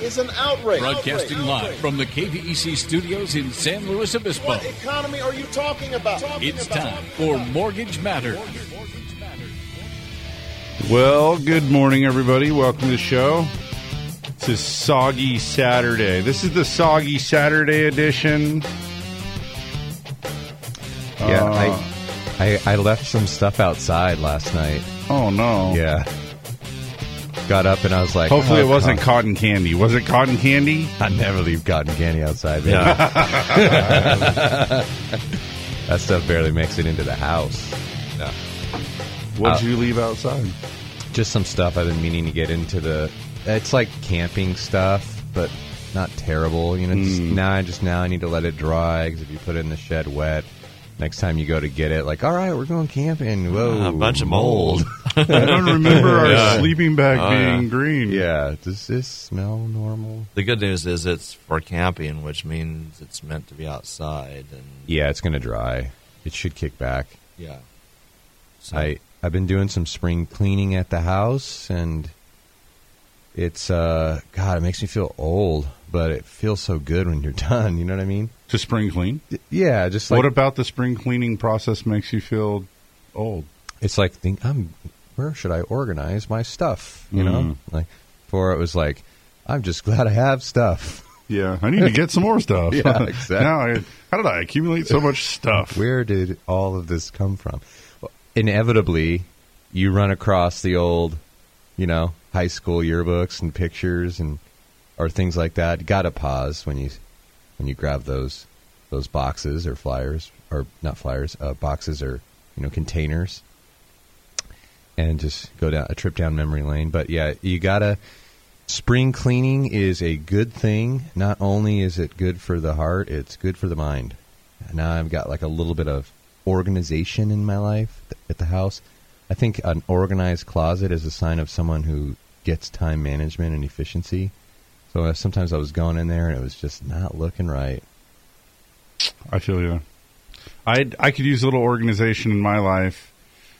is an outrage. Broadcasting Outrage. live Outrage. from the KVEC studios in San Luis Obispo. What economy are you talking about? Talking It's about? time for Mortgage Matters. Well, good morning, everybody. Welcome to the show. It's a soggy Saturday. This is the soggy Saturday edition. Yeah, Uh, I, I I left some stuff outside last night. Oh no! Yeah, got up and I was like, Hopefully, oh, it wasn't con- cotton candy. Was it cotton candy? I never leave cotton candy outside. Man. that stuff barely makes it into the house. No. What did Uh, you leave outside? Just some stuff I've been meaning to get into the. It's like camping stuff, but not terrible. You know, Hmm. now I just now I need to let it dry because if you put it in the shed wet, next time you go to get it, like, all right, we're going camping. Whoa, a bunch of mold. I don't remember our Yeah. sleeping bag Oh, being yeah. green. yeah, does this smell normal? the good news is it's for camping, which means it's meant to be outside. And Yeah, it's gonna dry. It should kick back. yeah, so I I've been doing some spring cleaning at the house, and it's uh God, it makes me feel old, but it feels so good when you're done. You know what I mean? To spring clean. Yeah, just like what about the spring cleaning process makes you feel old? it's like think I'm where should I organize my stuff? You know, Mhm. like before it was like I'm just glad I have stuff. Yeah, I need to get some more stuff. Yeah, exactly. now, I, how did I accumulate so much stuff? Where did all of this come from? Well, inevitably, you run across the old, you know, high school yearbooks and pictures and or things like that. You got to pause when you when you grab those those boxes or flyers or not flyers, uh, boxes or you know containers, and just go down a trip down memory lane. But yeah, you gotta. Spring cleaning is a good thing. Not only is it good for the heart, it's good for the mind. Now I've got like a little bit of organization in my life at the house. I think an organized closet is a sign of someone who gets time management and efficiency. So uh, sometimes I was going in there and it was just not looking right. I feel you. I I could use a little organization in my life.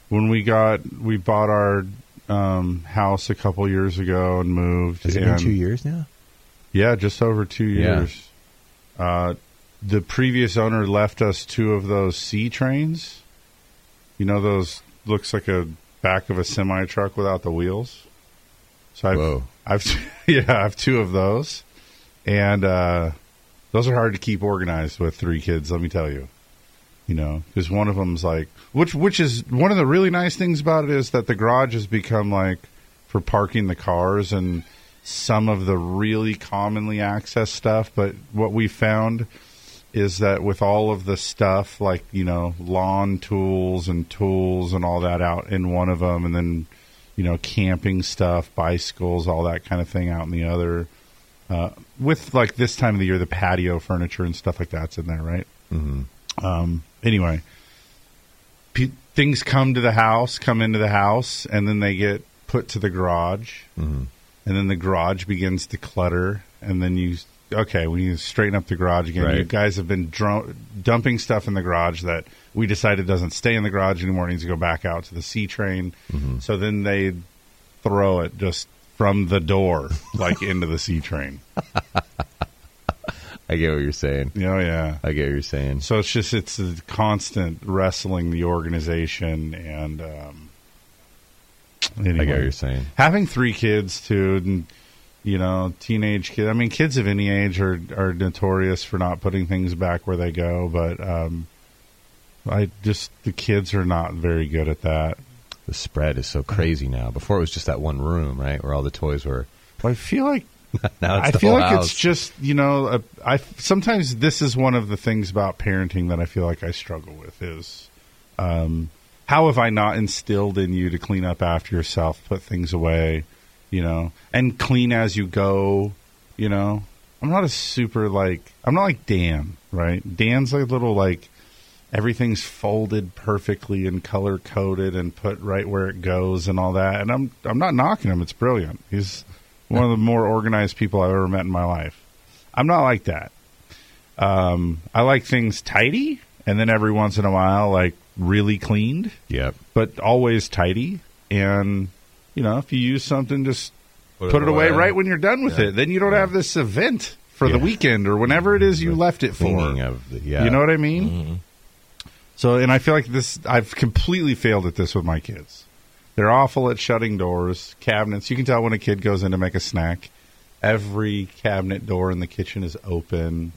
When we got we bought our um, house a couple years ago and moved. Has it and been two years now? Yeah, just over two Yeah. years. Uh, the previous owner left us two of those C trains. You know those looks like a back of a semi truck without the wheels. So I've Whoa. I've yeah I have two of those, and uh, those are hard to keep organized with three kids. Let me tell you. You know, because one of them's like, which which is one of the really nice things about it is that the garage has become like for parking the cars and some of the really commonly accessed stuff. But what we found is that with all of the stuff like you know lawn tools and tools and all that out in one of them, and then you know camping stuff, bicycles, all that kind of thing out in the other. Uh, with like this time of the year, the patio furniture and stuff like that's in there, right? Mm-hmm. Um, anyway, pe- things come to the house, come into the house, and then they get put to the garage, Mm-hmm. and then the garage begins to clutter, and then you okay, we need to straighten up the garage again. Right. You guys have been dr- dumping stuff in the garage that we decided it doesn't stay in the garage anymore. It needs to go back out to the C train. So then they throw it just from the door, like into the C train. I get what you're saying. Oh yeah. I get what you're saying. So it's just it's a constant wrestling the organization and um, anyway. I get what you're saying. having three kids too, and you know, teenage kids. I mean, kids of any age are are notorious for not putting things back where they go, but um, I just the kids are not very good at that. The spread is so crazy now. Before it was just that one room, right, where all the toys were. I feel like Now it's I feel like house. it's just you know a, I sometimes this is one of the things about parenting that I feel like I struggle with is um, how have I not instilled in you to clean up after yourself, put things away, you know, and clean as you go, you know. I'm not a super like I'm not like Dan, right? Dan's like little like everything's folded perfectly and color coded and put right where it goes and all that. And I'm I'm not knocking him. It's brilliant. He's one of the more organized people I've ever met in my life. I'm not like that. Um, I like things tidy, and then every once in a while, like really cleaned, Yep. but always tidy. And you know, if you use something, just Put put, it away away. right when you're done with Yeah. it. Then you don't have this event for the weekend or whenever it is you left it for. The, yeah. You know what I mean? Mm-hmm. So, and I feel like this, I've completely failed at this with my kids. They're awful at shutting doors, cabinets. You can tell when a kid goes in to make a snack. Every cabinet door in the kitchen is open.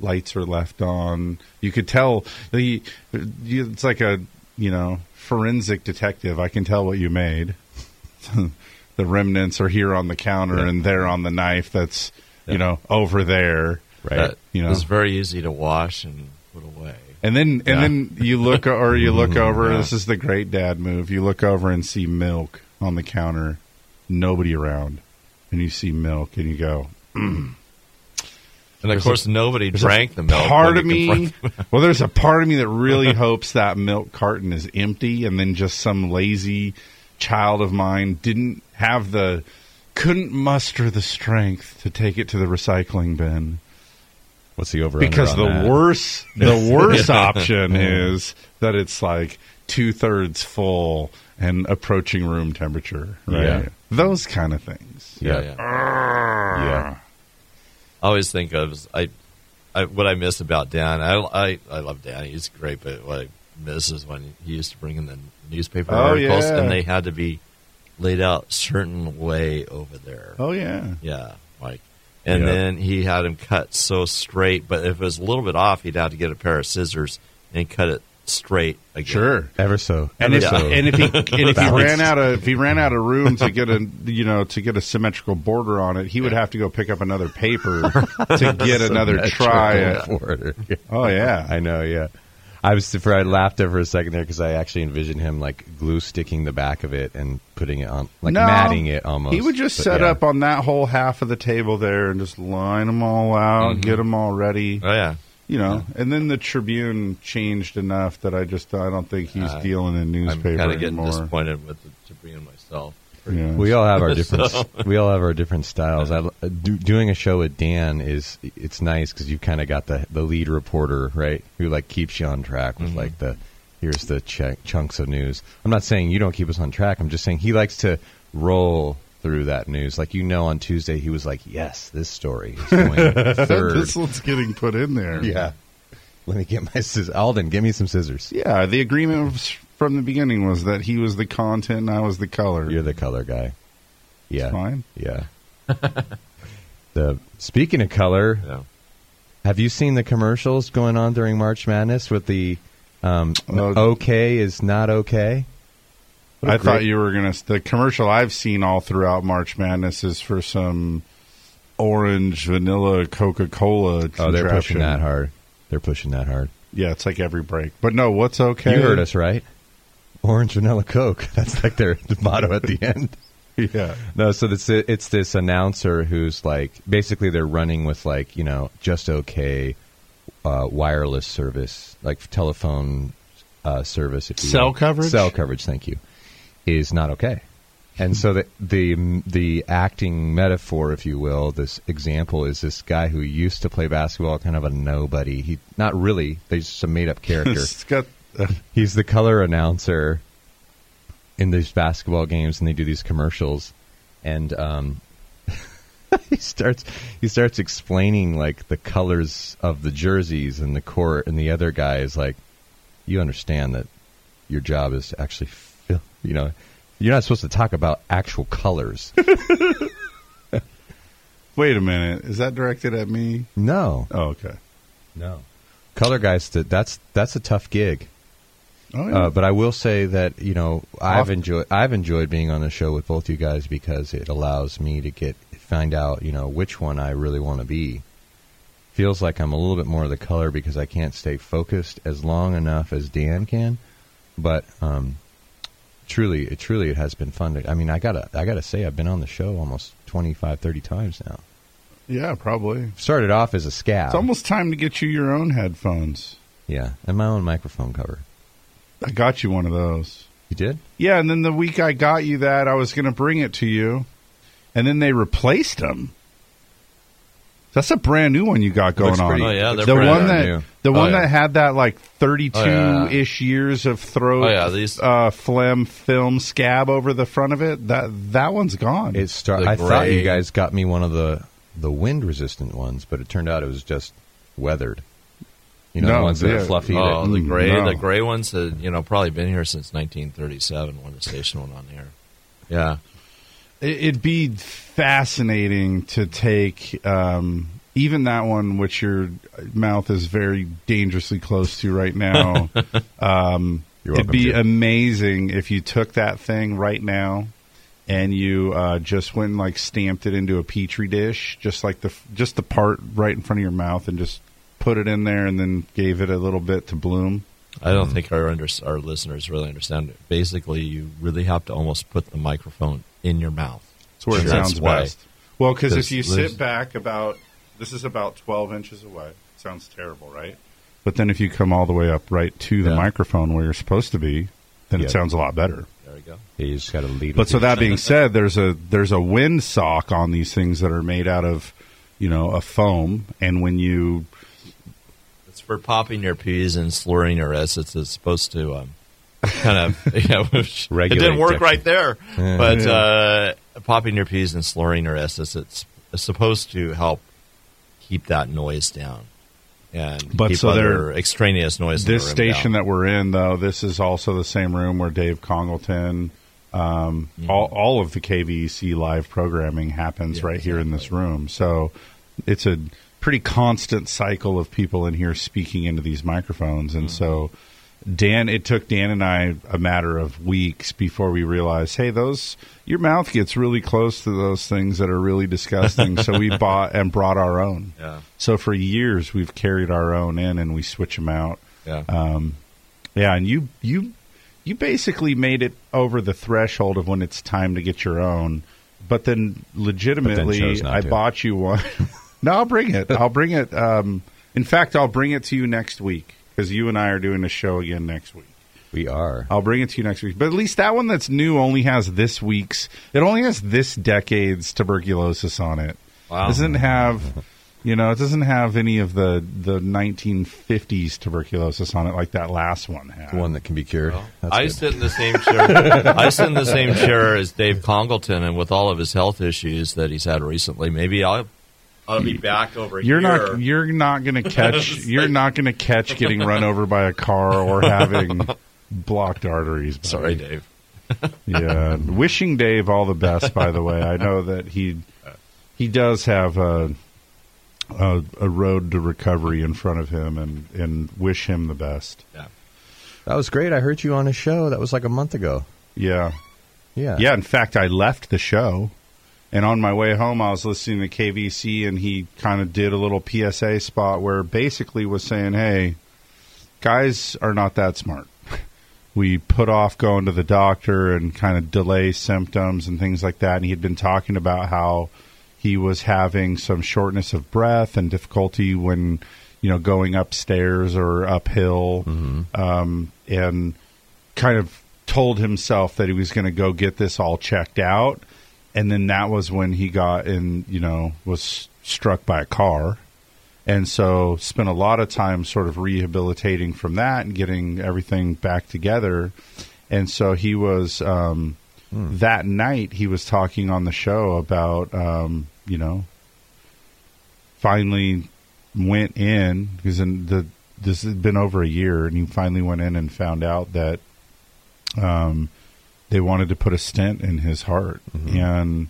Lights are left on. You could tell. the, it's like a, you know, forensic detective. I can tell what you made. the remnants are here on the counter Yeah. and there on the knife that's, you know, over there. Right. That You know. it's very easy to wash and put away. And then and Yeah. then you look or you look over. Yeah. This is the great dad move. You look over and see milk on the counter, nobody around, and you see milk, and you go. And of There's course, nobody drank the milk. Part of me, well, there's a part of me that really hopes that milk carton is empty, and then just some lazy child of mine didn't have the, couldn't muster the strength to take it to the recycling bin. What's the over? because the worst the worst option is that it's like two thirds full and approaching room temperature right Yeah. those kind of things yeah, Yeah. yeah. Yeah. I always think of I, I what I miss about Dan. I, I I love Dan. He's great, but what I miss is when he used to bring in the newspaper Oh, articles, yeah. and they had to be laid out certain way over there. oh yeah Yeah, like, and Yeah. then he had him cut so straight. But if it was a little bit off, he'd have to get a pair of scissors and cut it straight again. sure Ever so. and ever if, so. and if he and if he ran out of if he ran out of room to get a you know to get a symmetrical border on it, he would have to go pick up another paper to get another try. At, Order. oh yeah, I know, yeah. I was for I laughed there for a second there because I actually envisioned him like glue sticking the back of it and putting it on, like No. matting it almost. He would just But set yeah. up on that whole half of the table there and just line them all out, Mm-hmm. get them all ready. Oh yeah, You know, and then the Tribune changed enough that I just I don't think he's Uh, dealing in newspapers anymore. I'm newspaper kind of getting disappointed with the Tribune myself. Yeah. We all have our different. we all have our different styles. I, uh, do, doing a show with Dan is it's nice because you've kind of got the the lead reporter right who like keeps you on track with like mm-hmm. the here's the ch- chunks of news. I'm not saying you don't keep us on track. I'm just saying he likes to roll through that news. Like you know, on Tuesday he was like, "Yes, this story is going third." this one's getting put in there. yeah. Let me get my scissors. Alden, give me some scissors. Yeah, the agreement was from the beginning was that he was the content and I was the color. You're the color guy. Yeah. fine. Yeah. the speaking of color, Yeah. have you seen the commercials going on during March Madness with the um, Oh. okay is not okay? I a I thought you were gonna. The commercial I've seen all throughout March Madness is for some orange vanilla Coca Cola. Oh, they're pushing that hard. They're pushing that hard. Yeah, it's like every break. But no, what's okay? You heard us right. Orange vanilla Coke. That's like their motto at the end. Yeah. No, so it's it's this announcer who's like basically they're running with like you know just okay uh, wireless service like telephone uh, service if you Cell will. coverage? cell coverage thank you is not okay and so the the the acting metaphor if you will this example is this guy who used to play basketball kind of a nobody he not really they just a made up character it's got. He's the color announcer in these basketball games and they do these commercials and um he starts he starts explaining like the colors of the jerseys and the court and the other guy is like you understand that your job is to actually fill, you know you're not supposed to talk about actual colors wait a minute. Is that directed at me? no Oh, okay. no color guys that's that's a tough gig Oh, yeah. Uh, but I will say that you know I've enjoyed I've enjoyed being on the show with both you guys because it allows me to get find out you know which one I really want to be. Feels like I'm a little bit more of the color because I can't stay focused as long enough as Dan can. But um, truly, it truly it has been fun. To, I mean, I gotta I gotta say I've been on the show almost 25, 30 times now. Yeah, probably. Started off as a scab. It's almost time to get you your own headphones. yeah, and my own microphone cover. I got you one of those. You did? Yeah, and then the week I got you that, I was going to bring it to you, and then they replaced them. That's a brand new one you got going Looks on. pretty- Oh, yeah, they're the brand one that new. the Oh, one yeah. that had that like Oh, thirty-two ish years of throat. Oh, yeah, these- uh, phlegm film scab over the front of it. That that one's gone. It start. The I thought you guys got me one of the the wind resistant ones, but it turned out it was just weathered. You know, No, the ones that are fluffy. Oh, that- the Mm, gray, no. the gray ones had you know probably been here since 1937 when the station went on air. Yeah, It- It'd be fascinating to take um, even that one, which your mouth is very dangerously close to right now. um, You're it'd be to. amazing if you took that thing right now and you uh, just went and like stamped it into a petri dish, just like the just the part right in front of your mouth, and just put it in there, and then gave it a little bit to bloom. I don't think our under, our listeners really understand. it. Basically, you really have to almost put the microphone in your mouth. That's where it Sure. sounds That's why. best. Well, because if you there's- sit back about, this is about 12 inches away. Sounds terrible, right? But then if you come all the way up right to the Yeah. microphone where you're supposed to be, then Yeah. it sounds a lot better. There we go. you just got to lead. But so that being said, there's a there's a wind sock on these things that are made out of, you know, a foam, and when you It's for popping your P's and slurring your S's. It's supposed to um, kind of, you know, it didn't work right there. Yeah. But Yeah. uh, popping your P's and slurring your S's, it's, supposed to help keep that noise down and But keep so other extraneous noise. this station down. that we're in, though, this is also the same room where Dave Congalton, um, Mm-hmm. all, all of the KVEC live programming happens Yeah, right here in this room. So it's a pretty constant cycle of people in here speaking into these microphones. Mm-hmm. And so Dan, it took Dan and I a matter of weeks before we realized, hey, those your mouth gets really close to those things that are really disgusting. so we bought and brought our own. Yeah. So for years we've carried our own in and we switch them out. Yeah. Um, yeah, and you you you basically made it over the threshold of when it's time to get your own, but then legitimately, chose not I to. bought you one. no, I'll bring it. I'll bring it. Um, in fact, I'll bring it to you next week because you and I are doing a show again next week. we are. I'll bring it to you next week. But at least that one that's new only has this week's. It only has this decade's tuberculosis on it. Wow. Doesn't have, you know, it doesn't have any of the the 1950s tuberculosis on it like that last one had. The one that can be cured. That's I good. sit in the same chair. I sit in the same chair as Dave Congalton, and with all of his health issues that he's had recently, maybe I'll I'll be back over You're here. not. You're not going to catch. you're not going to catch getting run over by a car or having blocked arteries. buddy. Sorry, Dave. Yeah. Wishing Dave all the best. By the way, I know that he he does have a, a a road to recovery in front of him, and and wish him the best. Yeah. That was great. I heard you on a show. That was like a month ago. Yeah. Yeah. Yeah. In fact, I left the show. And on my way home, I was listening to KVEC, and he kind of did a little PSA spot where basically was saying, "Hey, guys are not that smart. We put off going to the doctor and kind of delay symptoms and things like that." And he had been talking about how he was having some shortness of breath and difficulty when you know going upstairs or uphill, um, and kind of told himself that he was going to go get this all checked out and then that was when he got in you know was struck by a car. And so spent a lot of time sort of rehabilitating from that and getting everything back together. And so he was um, that night he was talking on the show about um, you know finally went in because in the this had been over a year and he finally went in and found out that um, they wanted to put a stent in his heart and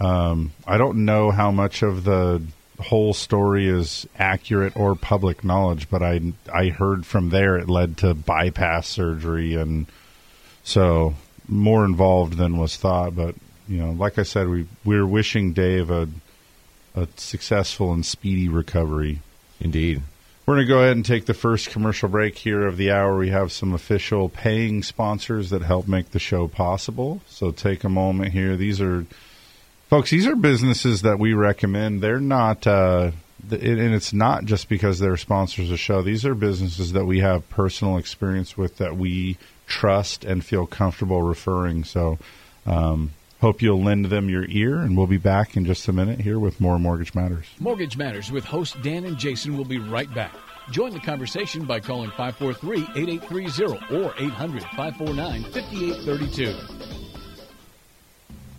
um, I don't know how much of the whole story is accurate or public knowledge, but I I heard from there it led to bypass surgery, and so more involved than was thought. But you know, like I said, we we're wishing Dave a a successful and speedy recovery. Indeed. We're going to go ahead and take the first commercial break here of the hour. We have some official paying sponsors that help make the show possible. So take a moment here. These are Folks, these are businesses that we recommend. They're not, uh, and it's not just because they're sponsors of the show. These are businesses that we have personal experience with that we trust and feel comfortable referring. So, um, hope you'll lend them your ear, and we'll be back in just a minute here with more Mortgage Matters. Mortgage Matters with host Dan and Jason will be right back. Join the conversation by calling 543 8830 or 800 549 5832.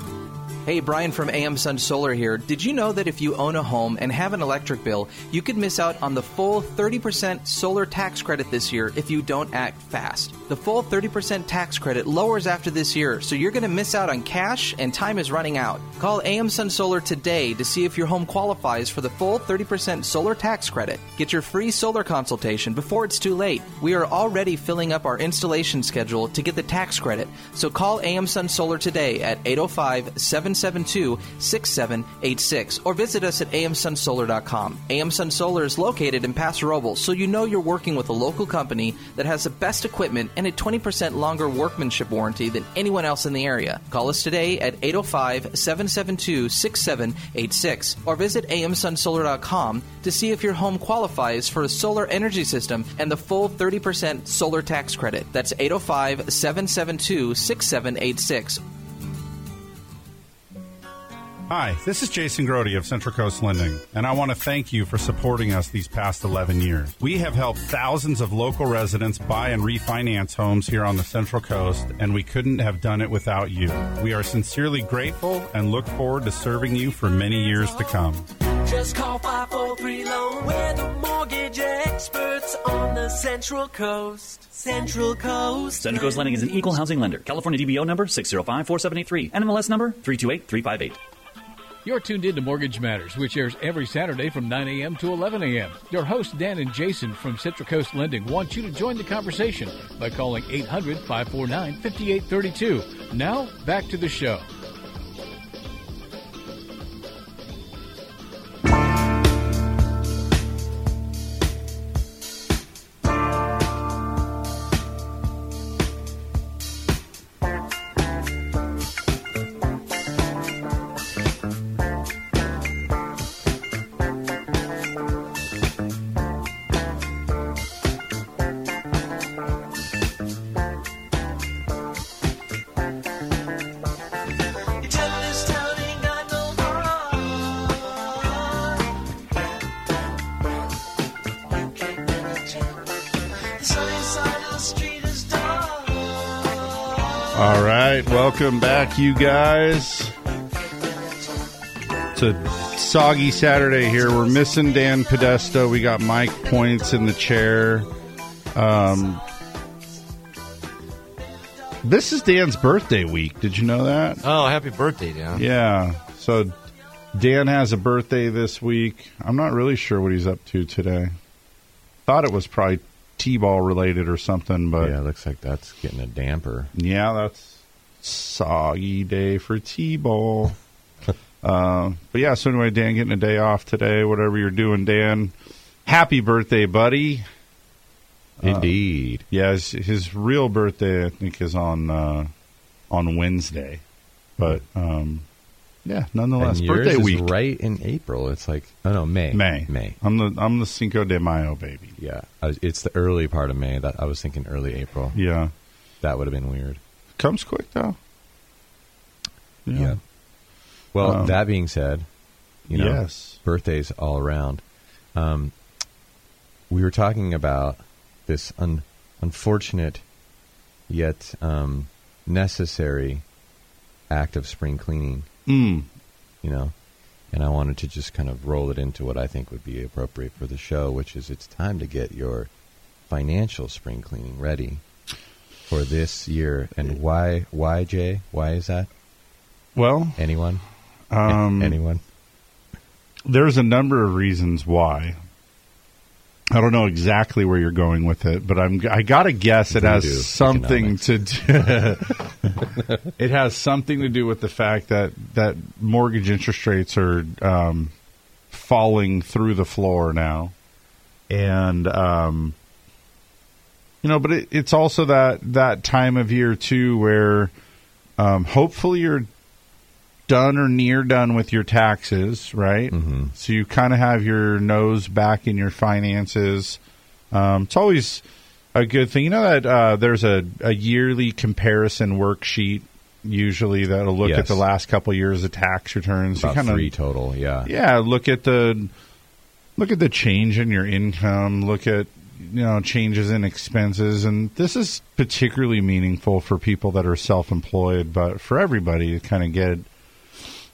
Bye. Hey, Brian from AM Sun Solar here. Did you know that if you own a home and have an electric bill, you could miss out on the full 30% solar tax credit this year if you don't act fast? The full 30% tax credit lowers after this year, so you're going to miss out on cash and time is running out. Call AM Sun Solar today to see if your home qualifies for the full 30% solar tax credit. Get your free solar consultation before it's too late. We are already filling up our installation schedule to get the tax credit, so call AM Sun Solar today at 805 772 6786 or visit us at amsunsolar.com. AM Sun Solar is located in Paso Robles, so you know you're working with a local company that has the best equipment and a 20% longer workmanship warranty than anyone else in the area. Call us today at 805 772 6786 or visit amsunsolar.com to see if your home qualifies for a solar energy system and the full 30% solar tax credit. That's 805 772 6786 Hi, this is Jason Grody of Central Coast Lending, and I want to thank you for supporting us these past 11 years. We have helped thousands of local residents buy and refinance homes here on the Central Coast, and we couldn't have done it without you. We are sincerely grateful and look forward to serving you for many years to come. Just call 543 Loan. We're the mortgage experts on the Central Coast. Central Coast. Central Coast Lending is an equal housing lender. California DBO number 6054783. NMLS number 328358. You're tuned in to Mortgage Matters, which airs every Saturday from 9 a.m. to 11 a.m. Your hosts, Dan and Jason from Central Coast Lending, want you to join the conversation by calling 800 549 5832. Now, back to the show. Welcome back, you guys. It's a soggy Saturday here. We're missing Dan Podesto. We got Mike Points in the chair. Um, this is Dan's birthday week. Did you know that? Oh, happy birthday, Dan. Yeah. So Dan has a birthday this week. I'm not really sure what he's up to today. Thought it was probably T-ball related or something, but yeah, it looks like that's getting a damper. yeah, that's soggy day for T-ball. uh, but yeah, so anyway, Dan getting a day off today. Whatever you're doing, Dan, happy birthday, buddy. Indeed. Yeah, his, his real birthday I think is on uh, on Wednesday, but um, yeah, nonetheless, birthday is week. right in April. It's like oh no, May. May. May. I'm the I'm the Cinco de Mayo baby. Yeah, it's the early part of May. That I was thinking early April. Yeah, That would have been weird. Comes quick though. Yeah. Well, Um, that being said, you know, Yes. birthdays all around. Um, we were talking about this un- unfortunate yet um, necessary act of spring cleaning. Mm. You know, and I wanted to just kind of roll it into what I think would be appropriate for the show, which is it's time to get your financial spring cleaning ready for this year. And why? Why, Jay? Why is that? Well, anyone? Um, anyone? There's a number of reasons why. I don't know exactly where you're going with it, but I'm I gotta guess it Voodoo has something to do. it has something to do with the fact that that mortgage interest rates are um, falling through the floor now, and um, you know, but it, it's also that that time of year too where um, hopefully you're done or near done with your taxes, right? Mm-hmm. So you kind of have your nose back in your finances. Um, it's always a good thing. You know that uh, there's a, a yearly comparison worksheet usually that'll look at the last couple years of tax returns. About kinda- three total, yeah. yeah, look at the look at the change in your income, look at you know changes in expenses and this is particularly meaningful for people that are self-employed, but for everybody to kind of get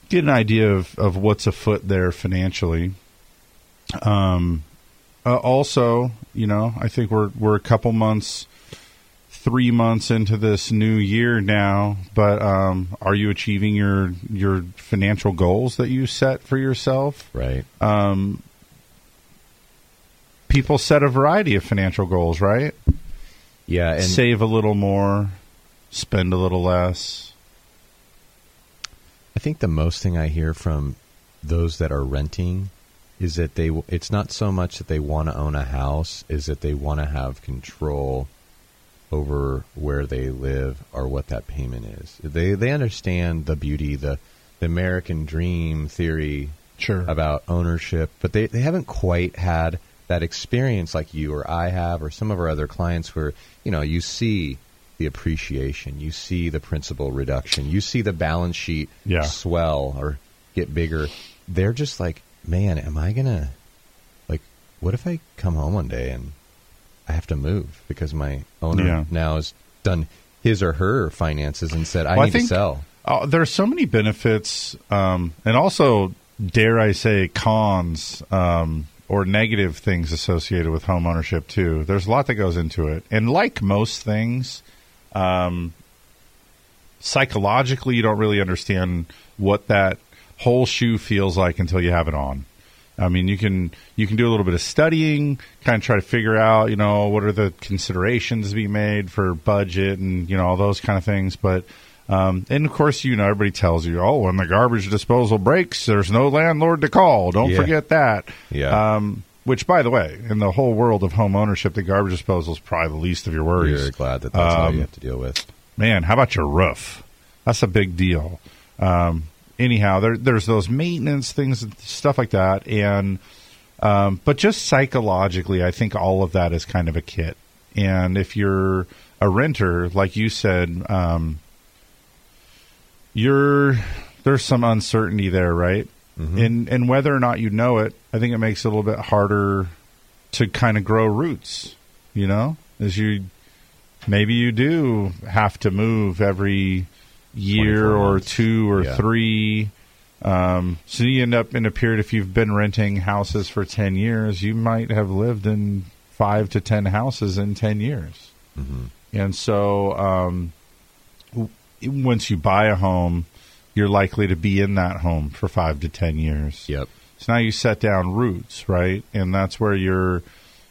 get an idea of, of what's afoot there financially. Um uh, also, you know, I think we're we're a couple months 3 months into this new year now, but um are you achieving your your financial goals that you set for yourself? Right. Um people set a variety of financial goals, right? Yeah, and Save a little more, spend a little less. I think the most thing I hear from those that are renting is that they it's not so much that they want to own a house is that they want to have control over where they live or what that payment is. They they understand the beauty the the American dream theory sure about ownership, but they they haven't quite had that experience like you or I have or some of our other clients where, you know, you see the appreciation, you see the principal reduction, you see the balance sheet Yeah. swell or get bigger. They're just like, man, am I gonna like? What if I come home one day and I have to move because my owner Yeah. now has done his or her finances and said I Well, need think, to sell. Uh, there are so many benefits, um, and also, dare I say, cons um, or negative things associated with home ownership too. There's a lot that goes into it, and like most things, um, psychologically, you don't really understand what that whole shoe feels like until you have it on. I mean, you can you can do a little bit of studying, kind of try to figure out, you know, what are the considerations to be made for budget and you know all those kind of things. But um, and of course, you know, everybody tells you, oh, when the garbage disposal breaks, there's no landlord to call. Don't Yeah. forget that. Yeah. Um, which, by the way, in the whole world of home ownership, the garbage disposal is probably the least of your worries. You're glad that that's all Um, you have to deal with. Man, how about your roof? That's a big deal. Um, anyhow, there, there's those maintenance things, and stuff like that, and um, but just psychologically, I think all of that is kind of a kit. And if you're a renter, like you said, um, you're there's some uncertainty there, right? And and whether or not you know it, I think it makes it a little bit harder to kind of grow roots. You know, as you maybe you do have to move every year or two or Yeah. three. Um, so you end up in a period. If you've been renting houses for ten years, you might have lived in five to ten houses in ten years. And so, um, once you buy a home, you're likely to be in that home for five to ten years. Yep. So now you set down roots, right? And that's where your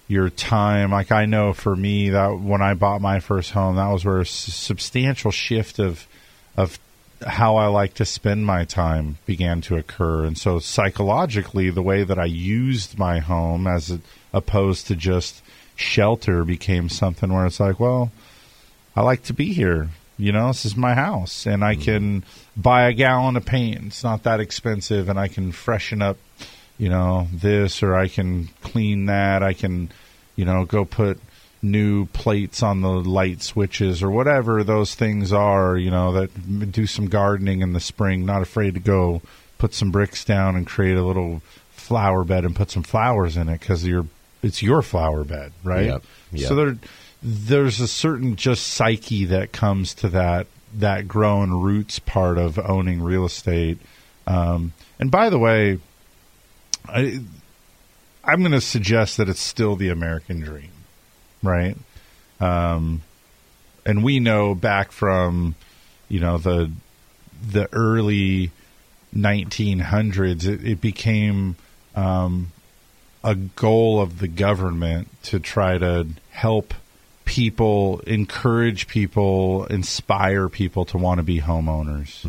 your time. Like I know for me that when I bought my first home, that was where a s- substantial shift of of how I like to spend my time began to occur. And so psychologically, the way that I used my home as opposed to just shelter became something where it's like, well, I like to be here. You know, this is my house, and I mm-hmm. can buy a gallon of paint. It's not that expensive, and I can freshen up, you know, this, or I can clean that. I can, you know, go put new plates on the light switches or whatever those things are. You know, that do some gardening in the spring. Not afraid to go put some bricks down and create a little flower bed and put some flowers in it because you're it's your flower bed, right? Yep, yep. So there there's a certain just psyche that comes to that that growing roots part of owning real estate. Um, and by the way, I I'm going to suggest that it's still the American dream, right? Um, and we know back from you know the the early 1900s, it, it became um, a goal of the government to try to help people, encourage people, inspire people to want to be homeowners.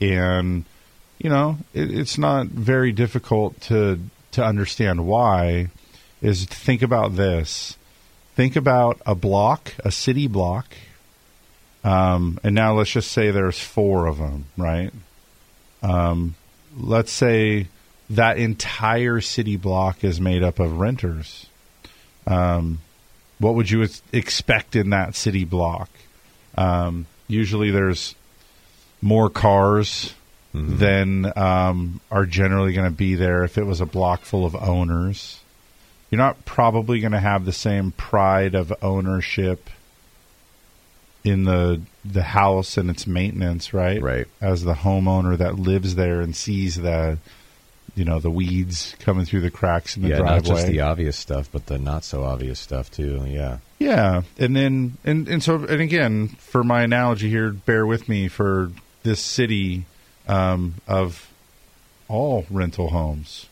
And you know, it, it's not very difficult to to understand why. Is to think about this. Think about a block, a city block, um, and now let's just say there's four of them, right? Um, let's say that entire city block is made up of renters. Um, what would you expect in that city block? Um, usually there's more cars than um, are generally going to be there if it was a block full of owners. You're not probably going to have the same pride of ownership in the the house and its maintenance, right? Right. As the homeowner that lives there and sees the you know the weeds coming through the cracks in the yeah, driveway. not just the obvious stuff, but the not so obvious stuff too. Yeah. Yeah, and then and and so and again for my analogy here, bear with me for this city um, of all rental homes.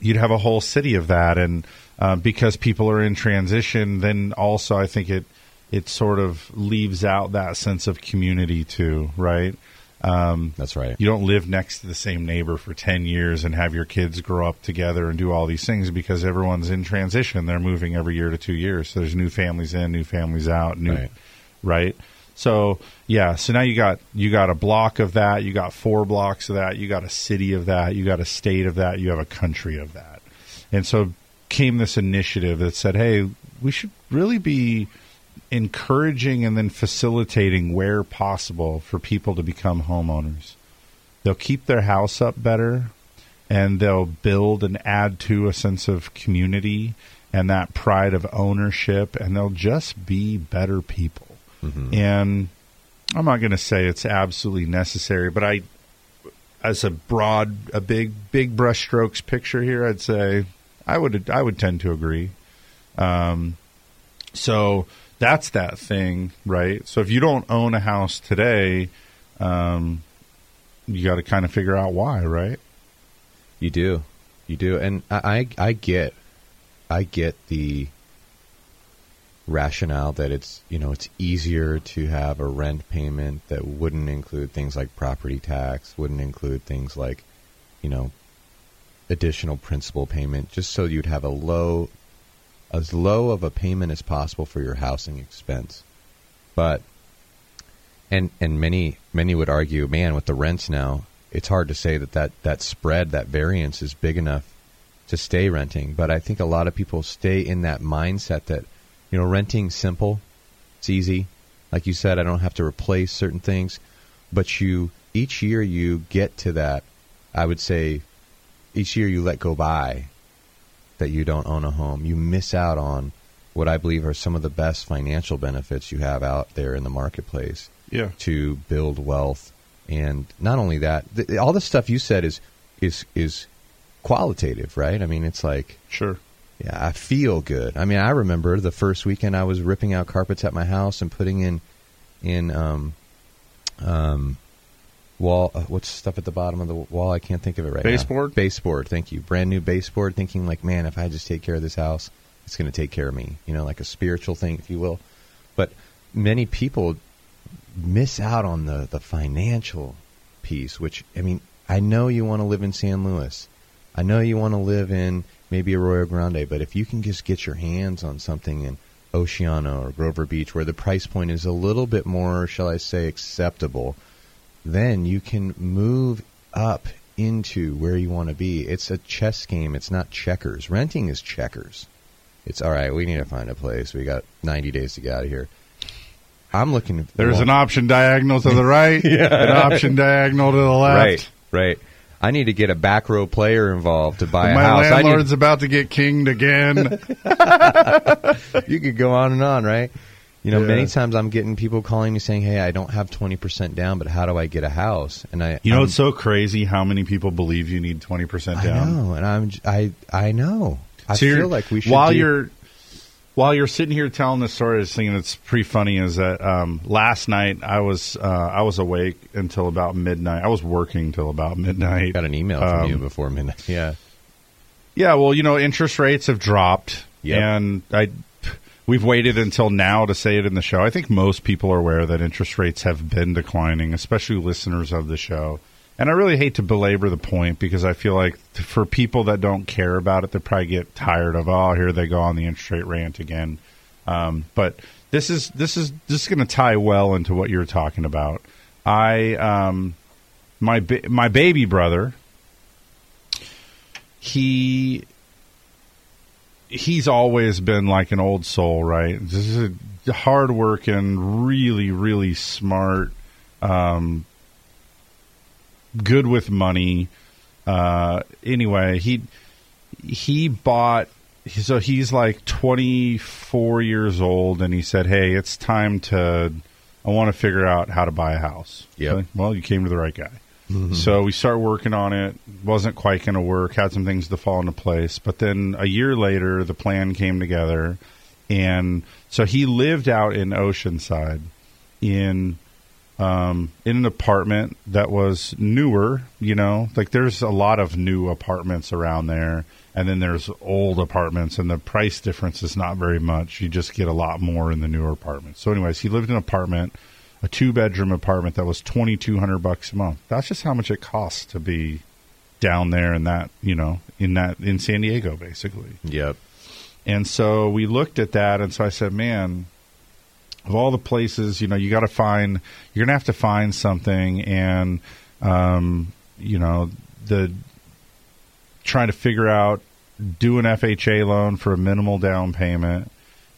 You'd have a whole city of that, and uh, because people are in transition, then also I think it it sort of leaves out that sense of community too, right? Um, That's right. you don't live next to the same neighbor for 10 years and have your kids grow up together and do all these things because everyone's in transition. They're moving every year to two years. So there's new families in, new families out, new, Right. right? So yeah, so now you got you got a block of that, you got four blocks of that, you got a city of that, you got a state of that, you have a country of that. And so came this initiative that said, "Hey, we should really be encouraging and then facilitating where possible for people to become homeowners. They'll keep their house up better and they'll build and add to a sense of community and that pride of ownership and they'll just be better people. And I'm not going to say it's absolutely necessary, but I as a broad a big big brushstrokes picture here, I'd say I would I would tend to agree. Um, so that's that thing, right? So if you don't own a house today, um, you got to kind of figure out why, right? You do, you do, and I, I, get, I get the rationale that it's you know it's easier to have a rent payment that wouldn't include things like property tax, wouldn't include things like, you know, additional principal payment, just so you'd have a low, as low of a payment as possible for your housing expense. But and and many many would argue, man, with the rents now, it's hard to say that that, that spread, that variance is big enough to stay renting. But I think a lot of people stay in that mindset that, you know, renting simple, it's easy. Like you said, I don't have to replace certain things. But you each year you get to that I would say each year you let go by that you don't own a home. You miss out on what I believe are some of the best financial benefits you have out there in the marketplace Yeah. to build wealth. And not only that, th- all the stuff you said is is is qualitative, right? I mean, it's like Sure. yeah, I feel good. I mean, I remember the first weekend I was ripping out carpets at my house and putting in in um um wall uh, what's stuff at the bottom of the wall? I can't think of it right now. Baseboard? Baseboard, thank you. Brand new baseboard thinking like, man, if I just take care of this house, it's going to take care of me. You know, like a spiritual thing if you will. But many people miss out on the the financial piece, which I mean, I know you want to live in San Luis. I know you want to live in maybe Arroyo Grande, but if you can just get your hands on something in Oceano or Grover Beach where the price point is a little bit more, shall I say, acceptable, then you can move up into where you want to be. It's a chess game, it's not checkers. Renting is checkers. It's all right, we need to find a place. We got 90 days to get out of here. I'm looking There's an option diagonal to the right, Yeah. an option diagonal to the left. Right, right. I need to get a back row player involved to buy a My house. Need- landlord's about to get kinged again. you could go on and on, right? You know, Yeah. many times I'm getting people calling me saying, "Hey, I don't have 20% down, but how do I get a house?" And I You know, I'm- it's so crazy how many people believe you need twenty percent down. I know, and I'm I I know. I So feel like we should while do- you're while you're sitting here telling this story, I was thinking it's pretty funny. Is that um, last night I was uh, I was awake until about midnight. I was working till about midnight. got an email from Um, you before midnight. Yeah. Yeah, well, you know, interest rates have dropped, Yep. and I we've waited until now to say it in the show. I think most people are aware that interest rates have been declining, especially listeners of the show. And I really hate to belabor the point because I feel like for people that don't care about it, they probably get tired of oh, here they go on the interest rate rant again. Um, but this is this is this is going to tie well into what you're talking about. I um, my ba- my baby brother he he's always been like an old soul, right? This is a hardworking, really, really smart, um, good with money. Uh, anyway, he he bought. So he's like 24 years old, and he said, "Hey, it's time to. I want to figure out how to buy a house." Okay, Well, you came to the right guy. Mhm. So we start working on it. wasn't quite going to work. Had some things to fall into place, but then a year later, the plan came together, and so he lived out in Oceanside, in um, in an apartment that was newer. You know, like there's a lot of new apartments around there, and then there's old apartments, and the price difference is not very much. You just get a lot more in the newer apartments. So, anyways, he lived in an apartment a two bedroom apartment that was twenty two hundred bucks a month. That's just how much it costs to be down there in that you know in that in San Diego basically. Yep. And so we looked at that, and so I said, man. Of all the places, you know, you got to find. You're gonna have to find something, and um, you know, the trying to figure out do an FHA loan for a minimal down payment,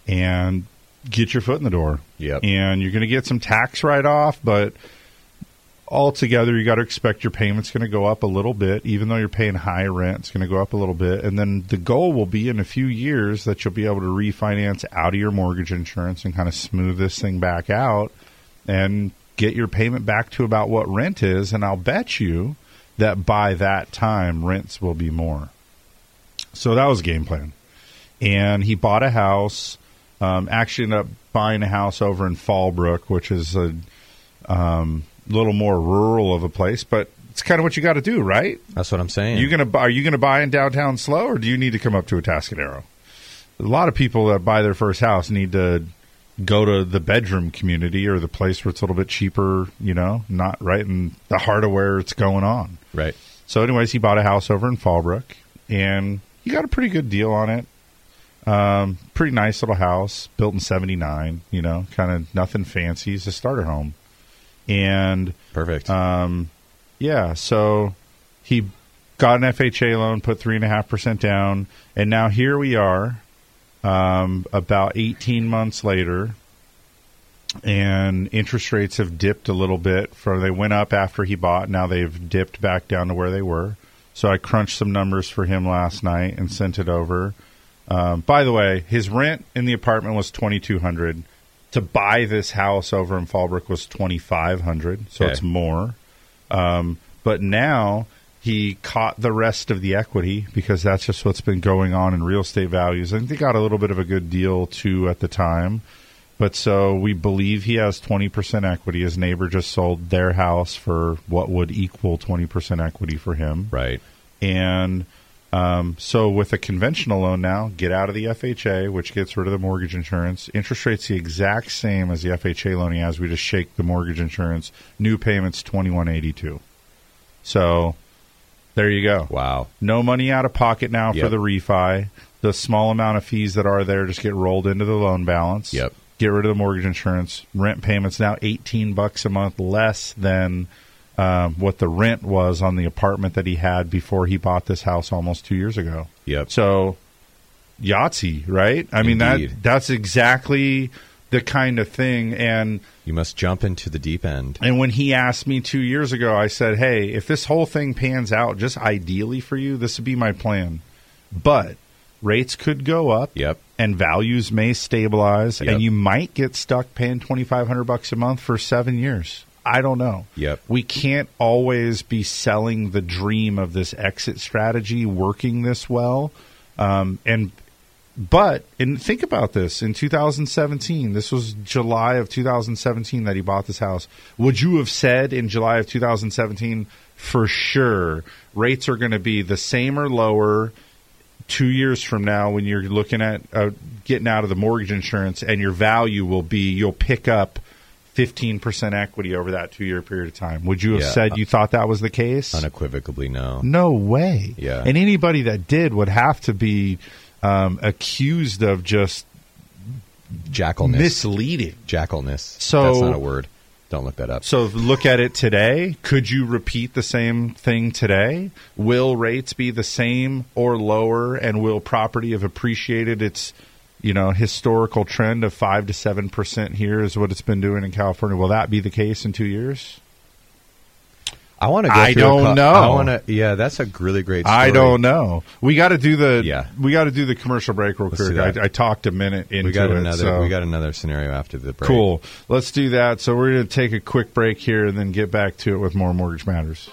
and get your foot in the door. Yep. And you're going to get some tax write off, but altogether, you got to expect your payment's going to go up a little bit, even though you're paying high rent. It's going to go up a little bit, and then the goal will be in a few years that you'll be able to refinance out of your mortgage insurance and kind of smooth this thing back out and get your payment back to about what rent is. And I'll bet you that by that time, rents will be more. So that was game plan. And he bought a house. Um, actually, ended up buying a house over in Fallbrook, which is a um, little more rural of a place, but it's kind of what you got to do, right? That's what I'm saying. You gonna are you going to buy in downtown SLO, or do you need to come up to Atascadero? A lot of people that buy their first house need to go to the bedroom community or the place where it's a little bit cheaper, you know, not right in the heart of where it's going on. Right. So, anyways, he bought a house over in Fallbrook, and he got a pretty good deal on it. Um, pretty nice little house, built in '79. You know, kind of nothing fancy. It's a starter home, and perfect. Um, yeah, so he got an FHA loan, put three and a half percent down, and now here we are, um, about 18 months later, and interest rates have dipped a little bit. For they went up after he bought, now they've dipped back down to where they were. So I crunched some numbers for him last night and sent it over. Um, by the way, his rent in the apartment was twenty two hundred. To buy this house over in Fallbrook was twenty five hundred, so Okay. it's more. Um, but now he caught the rest of the equity because that's just what's been going on in real estate values. I think they got a little bit of a good deal too at the time. But so we believe he has 20% equity. His neighbor just sold their house for what would equal 20% equity for him. Right. And um, so with a conventional loan now, get out of the FHA, which gets rid of the mortgage insurance. Interest rate's the exact same as the FHA loan he has. We just shake the mortgage insurance. New payments 2182. So there you go. Wow. No money out of pocket now for the refi. The small amount of fees that are there just get rolled into the loan balance. Yep. Get rid of the mortgage insurance. Rent payments now 18 bucks a month less than um, what the rent was on the apartment that he had before he bought this house almost two years ago. Yep. So Yahtzee, right? I mean that that's exactly the kind of thing. And You must jump into the deep end. and when he asked me two years ago, I said, "Hey, if this whole thing pans out, just ideally for you, this would be my plan. But rates could go up. Yep. And values may stabilize, Yep. and you might get stuck paying twenty five hundred bucks a month for seven years. I don't know. Yep. We can't always be selling the dream of this exit strategy working this well. Um, and but and think about this in 2017 this was july of 2017 that he bought this house would you have said in july of 2017 for sure rates are going to be the same or lower two years from now when you're looking at uh, getting out of the mortgage insurance and your value will be you'll pick up 15% equity over that two year period of time would you have Yeah. said you thought that was the case Unequivocally, no. no way. Yeah. And anybody that did would have to be um, accused of just Jackalness. misleading. Jackalness. So- That's not a word. Don't look that up. So look at it today. Could you repeat the same thing today? Will rates be the same or lower? And will property have appreciated its, you know, historical trend of five to seven percent here is what it's been doing in California? Will that be the case in two years? I want to go I don't co- know. I want to. Yeah, that's a really great. Story. I don't know. We got to do the Yeah. We got to do the commercial break real Let's quick. I, I talked a minute into We got it. so- We got another scenario after the break. Cool. Let's do that. So we're going to take a quick break here and then get back to it with more Mortgage Matters.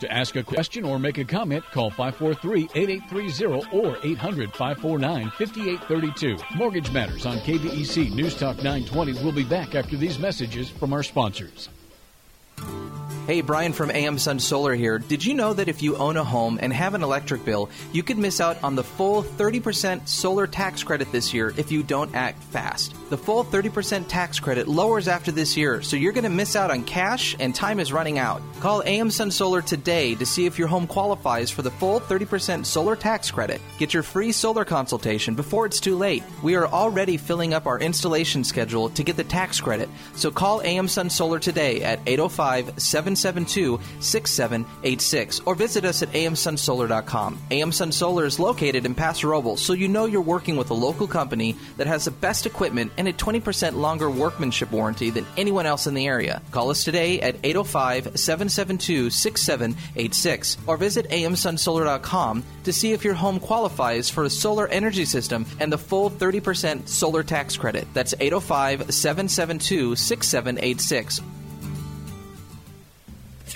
To ask a question or make a comment, call 543-8830 or 800-549-5832. Mortgage Matters on KVEC News Talk 920 will be back after these messages from our sponsors. Hey, Brian from AM Sun Solar here. Did you know that if you own a home and have an electric bill, you could miss out on the full 30% solar tax credit this year if you don't act fast? The full 30% tax credit lowers after this year, so you're going to miss out on cash and time is running out. Call AM Sun Solar today to see if your home qualifies for the full 30% solar tax credit. Get your free solar consultation before it's too late. We are already filling up our installation schedule to get the tax credit, so call AM Sun Solar today at 805 772 6786 or visit us at amsunsolar.com. AM Sun Solar is located in Paso Robles, so you know you're working with a local company that has the best equipment and a 20% longer workmanship warranty than anyone else in the area. Call us today at 805 772 6786 or visit amsunsolar.com to see if your home qualifies for a solar energy system and the full 30% solar tax credit. That's 805 772 6786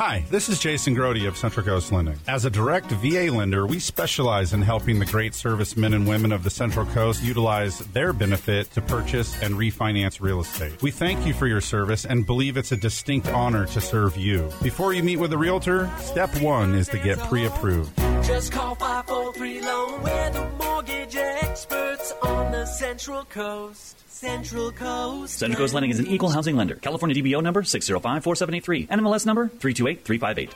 Hi, this is Jason Grody of Central Coast Lending. As a direct VA lender, we specialize in helping the great servicemen and women of the Central Coast utilize their benefit to purchase and refinance real estate. We thank you for your service and believe it's a distinct honor to serve you. Before you meet with a realtor, step one is to get pre approved. Just call 543 Loan. We're the mortgage the Central Coast. Central Coast. Central Coast Lending is an equal housing lender. California DBO number 6054783. NMLS number 328358.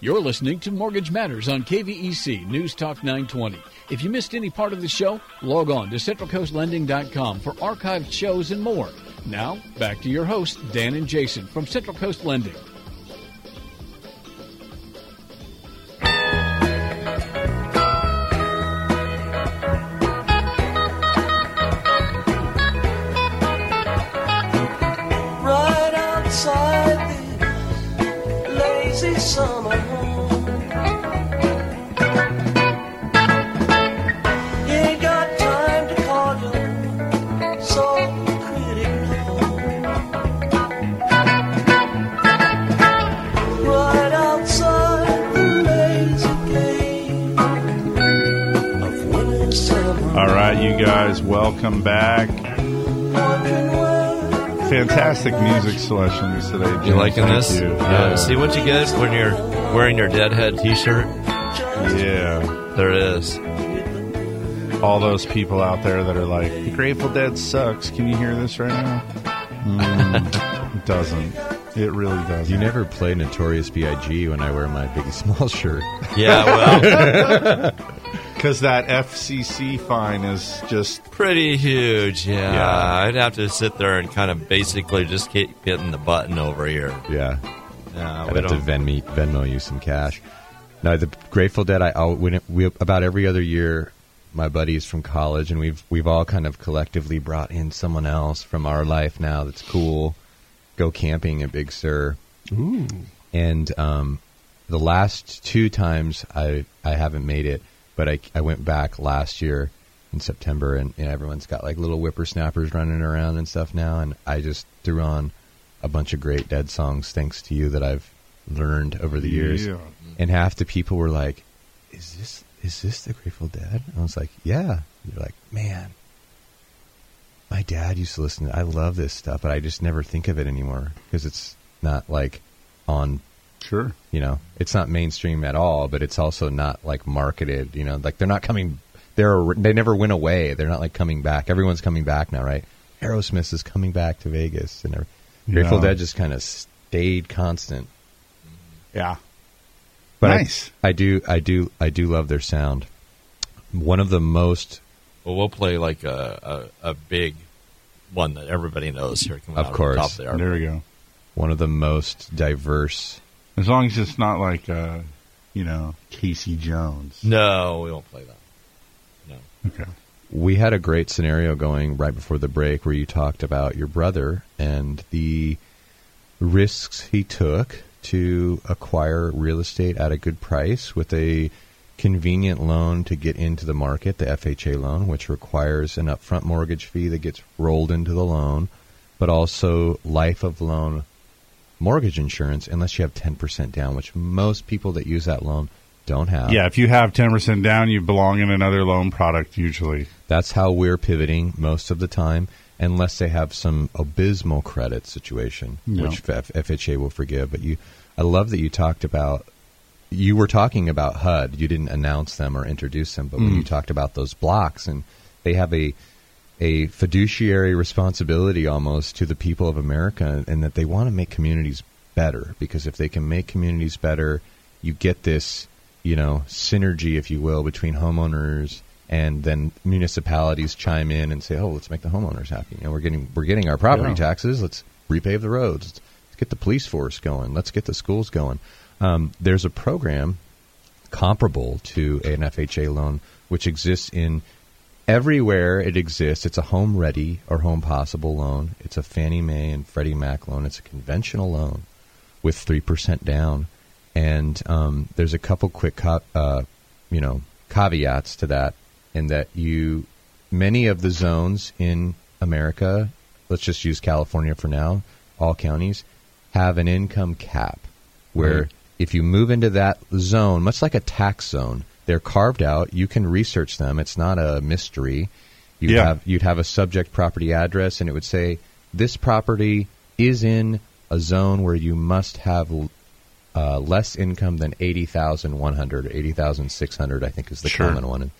You're listening to Mortgage Matters on KVEC News Talk 920. If you missed any part of the show, log on to centralcoastlending.com for archived shows and more. Now, back to your hosts, Dan and Jason from Central Coast Lending. inside this lazy summer home. You ain't got time to call your. Right outside the lazy of summer. All right, you guys, welcome back. Fantastic music selections today. James. You liking Thank this? you. Yeah. See what you get when you're wearing your Deadhead T-shirt. Yeah, there is. All those people out there that are like, "The Grateful Dead sucks." Can you hear this right now? Mm, it doesn't. It really doesn't. You never play Notorious B.I.G. when I wear my Biggie Small shirt. Yeah, well, because that FCC fine is just pretty huge. Yeah. Yeah. I'd have to sit there and kind of basically just keep hitting the button over here. Yeah. Yeah, I'd have to don't- Venmo, Venmo you some cash. Now the Grateful Dead. I I'll, when it, we about every other year, my buddies from college, and we've we've all kind of collectively brought in someone else from our life now that's cool. Go camping at Big Sur. Ooh. And um, the last two times I I haven't made it, but I I went back last year in September, and, and everyone's got like little whippersnappers running around and stuff now, and I just threw on a bunch of great Dead songs thanks to you that I've learned over the years, Yeah. and half the people were like, "Is this is this the Grateful Dead?" And I was like, "Yeah." You're like, "Man." My dad used to listen. To, I love this stuff, but I just never think of it anymore because it's not like on Sure. you know, it's not mainstream at all, but it's also not like marketed. You know, like they're not coming. They're they never went away. They're not like coming back. Everyone's coming back now, right? Aerosmith is coming back to Vegas, and every- Grateful Yeah. Dead just kind of stayed constant. Yeah. But I- Nice. I, do, I do, I do love their sound. One of the most, Well, we'll play like a, a, a big one that everybody knows here. Of out course, the top there. There we go. One of the most diverse. As long as it's not like, uh, you know, Casey Jones. No, we won't play that. No. Okay. We had a great scenario going right before the break where you talked about your brother and the risks he took to acquire real estate at a good price with a convenient loan to get into the market, the FHA loan, which requires an upfront mortgage fee that gets rolled into the loan, but also life of loan mortgage insurance unless you have 10% down, which most people that use that loan don't have. Yeah, if you have 10% down, you belong in another loan product usually. That's how we're pivoting most of the time, unless they have some abysmal credit situation, Yeah. which F- FHA will forgive. But you, I love that you talked about. You were talking about HUD. You didn't announce them or introduce them, but when Mm. you talked about those blocks, and they have a a fiduciary responsibility almost to the people of America, and that they want to make communities better. Because if they can make communities better, you get this, you know, synergy, if you will, between homeowners and then municipalities chime in and say, "Oh, let's make the homeowners happy." You know, we're getting we're getting our property Yeah. taxes. Let's repave the roads. Let's, let's get the police force going. Let's get the schools going. Um, there's a program comparable to an FHA loan, which exists in everywhere it exists. It's a home ready or home possible loan. It's a Fannie Mae and Freddie Mac loan. It's a conventional loan with three percent down, and um, there's a couple quick co- uh, you know caveats to that, in that you many of the zones in America, let's just use California for now, all counties have an income cap where if you move into that zone, much like a tax zone, they're carved out. You can research them. It's not a mystery. You Yeah. have you'd have a subject property address, and it would say this property is in a zone where you must have uh, less income than eighty thousand one hundred, eighty thousand six hundred. I think is the Sure. common one.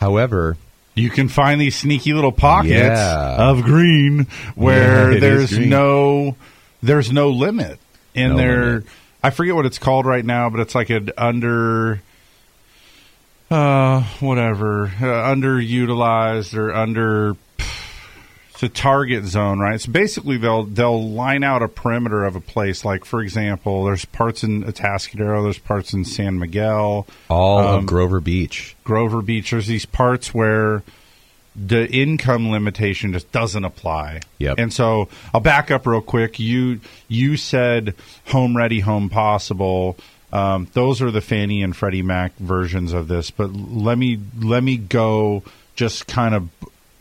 However, You can find these sneaky little pockets Yeah. of green where Yeah, there's green. no there's no limit. And No limit. I forget what it's called right now, but it's like an under uh whatever, uh, underutilized or under the target zone, right? So basically, they'll they'll line out a perimeter of a place. Like for example, there's parts in Atascadero, there's parts in San Miguel, all Um, of Grover Beach. Grover Beach. There's these parts where the income limitation just doesn't apply. Yep. And so I'll back up real quick. You you said home ready, home possible. Um, those are the Fannie and Freddie Mac versions of this. But let me let me go just kind of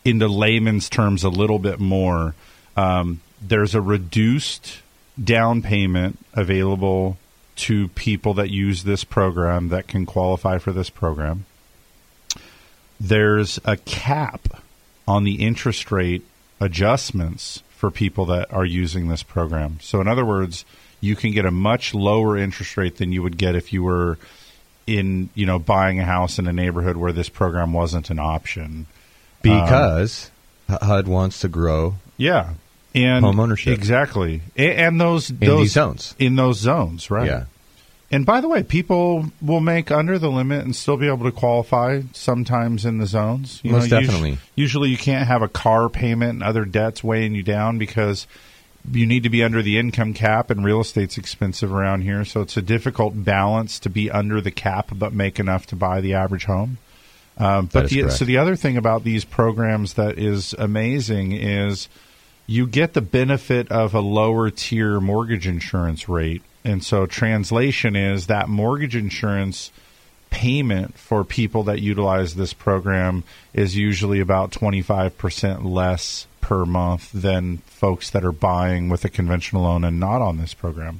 into layman's terms a little bit more. Um, there's a reduced down payment available to people that use this program that can qualify for this program. There's a cap on the interest rate adjustments for people that are using this program. So, in other words, you can get a much lower interest rate than you would get if you were in, you know, buying a house in a neighborhood where this program wasn't an option. because HUD wants to grow. Yeah, and Home ownership. exactly, A- and those In those zones. in those zones, right? Yeah. And by the way, people will make under the limit and still be able to qualify sometimes in the zones. Most us- definitely. usually, you can't have a car payment and other debts weighing you down because you need to be under the income cap, and real estate's expensive around here. So it's a difficult balance to be under the cap but make enough to buy the average home. Um, but the, so the other thing about these programs that is amazing is you get the benefit of a lower tier mortgage insurance rate. And so translation is that mortgage insurance payment for people that utilize this program is usually about 25% less per month than folks that are buying with a conventional loan and not on this program.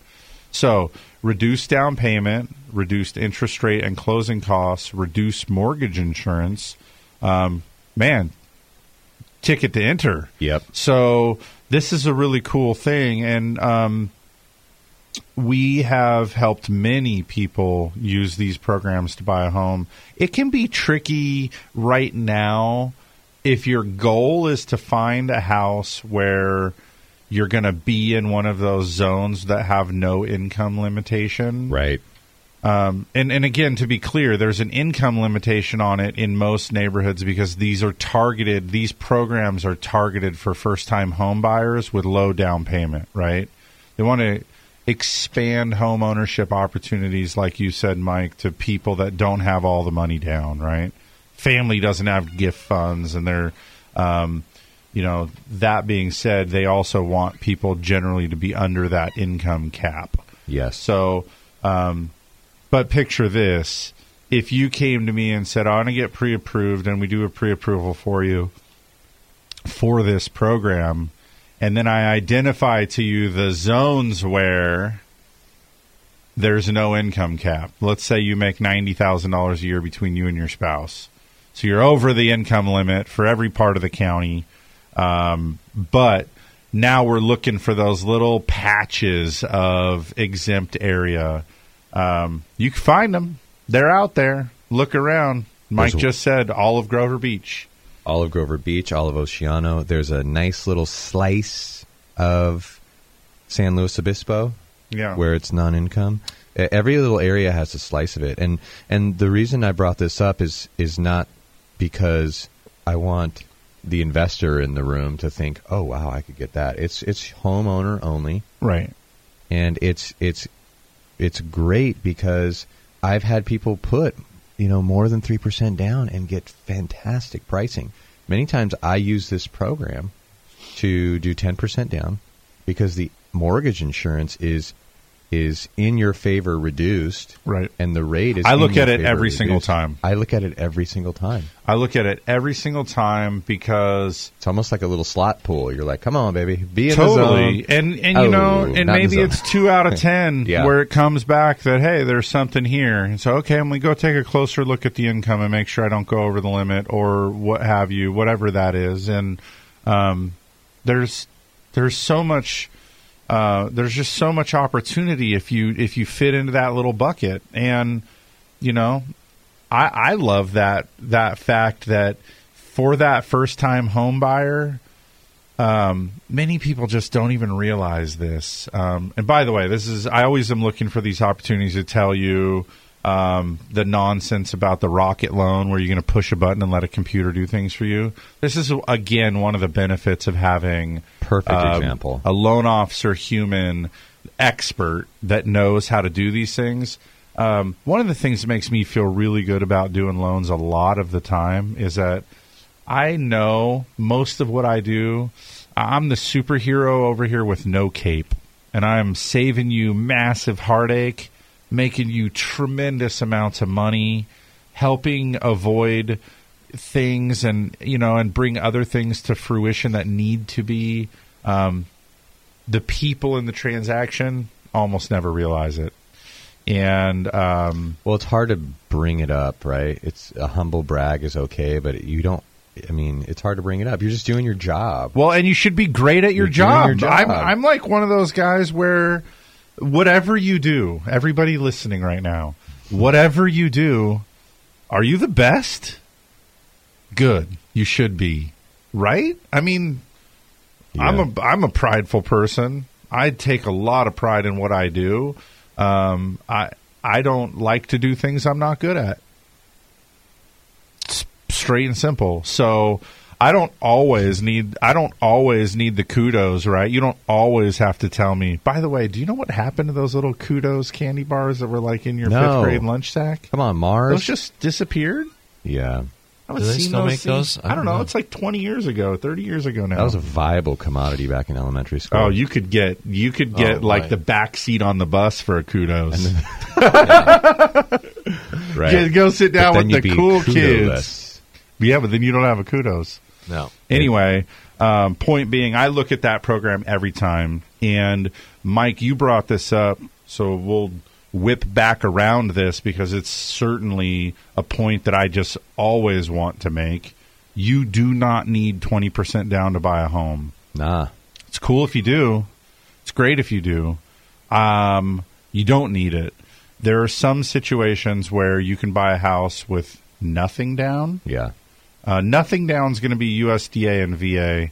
So, reduced down payment, reduced interest rate and closing costs, reduced mortgage insurance. Um, man, ticket to enter. Yep. So, this is a really cool thing. And um, we have helped many people use these programs to buy a home. It can be tricky right now if your goal is to find a house where you're going to be in one of those zones that have no income limitation. Right. Um, and, and again, to be clear, there's an income limitation on it in most neighborhoods because these are targeted, these programs are targeted for first time home buyers with low down payment, right? They want to expand home ownership opportunities, like you said, Mike, to people that don't have all the money down, right? Family doesn't have gift funds, and they're, um, you know, that being said, they also want people generally to be under that income cap. Yes. So, um, but picture this: if you came to me and said, "I want to get pre-approved," and we do a pre-approval for you for this program, and then I identify to you the zones where there's no income cap. Let's say you make ninety thousand dollars a year between you and your spouse, so you're over the income limit for every part of the county. Um, but now we're looking for those little patches of exempt area. Um, you can find them; they're out there. Look around. Mike There's just said Olive Grover Beach. Olive Grover Beach, Olive Oceano. There's a nice little slice of San Luis Obispo Yeah. where it's non-income. Every little area has a slice of it, and and the reason I brought this up is is not because I want the investor in the room to think, oh wow, I could get that. It's it's homeowner only, Right. and it's it's it's great because I've had people put you know more than three percent down and get fantastic pricing. Many times I use this program to do ten percent down because the mortgage insurance is is in your favor reduced, Right. and the rate is. I look at it every single time. I look at it every single time. I look at it every single time because It's almost like a little slot pool. You're like, come on, baby, be in totally, the zone. and and Oh, you know, and maybe it's two out of ten Yeah. where it comes back that hey, there's something here. And so okay, I'm gonna go take a closer look at the income and make sure I don't go over the limit or what have you, whatever that is. And um, there's there's so much. Uh, there's just so much opportunity if you if you fit into that little bucket, and you know, I, I love that that fact that for that first time home buyer, um, many people just don't even realize this. Um, and by the way, this is I always am looking for these opportunities to tell you um, the nonsense about the rocket loan, where you're going to push a button and let a computer do things for you. This is again one of the benefits of having Perfect um, example. a loan officer, human expert that knows how to do these things. Um, one of the things that makes me feel really good about doing loans a lot of the time is that I know most of what I do. I'm the superhero over here with no cape, and I'm saving you massive heartache, making you tremendous amounts of money, helping avoid things and you know and bring other things to fruition that need to be um, the people in the transaction almost never realize it and um, Well, it's hard to bring it up, right? It's a humble brag is okay, but you don't. I mean, it's hard to bring it up. You're just doing your job. Well, and you should be great at your job. your job. I'm, I'm like one of those guys where whatever you do, everybody listening right now, whatever you do, are you the best? Good. You should be. Right? I mean, I'm a I'm a prideful person. I take a lot of pride in what I do. Um, I I don't like to do things I'm not good at. S- straight and simple. So I don't always need I don't always need the kudos, right? You don't always have to tell me. By the way, do you know what happened to those little kudos candy bars that were like in your No. fifth grade lunch sack? Come on, Mars. Those just disappeared. yeah. I haven't Do they seen still those make things- those? I don't know. It's like twenty years ago, thirty years ago now. That was a viable commodity back in elementary school. Oh, you could get you could get Oh, like right. the back seat on the bus for a kudos. Right. Yeah, go sit down But then with you'd the be cool kudoless. kids. Yeah, but then you don't have a kudos. No. Anyway, um, point being, I look at that program every time. And Mike, you brought this up, so we'll whip back around this because it's certainly a point that I just always want to make. You do not need twenty percent down to buy a home. Nah. It's cool if you do. It's great if you do. Um, you don't need it. There are some situations where you can buy a house with nothing down. Yeah. Uh, nothing down is going to be USDA and VA.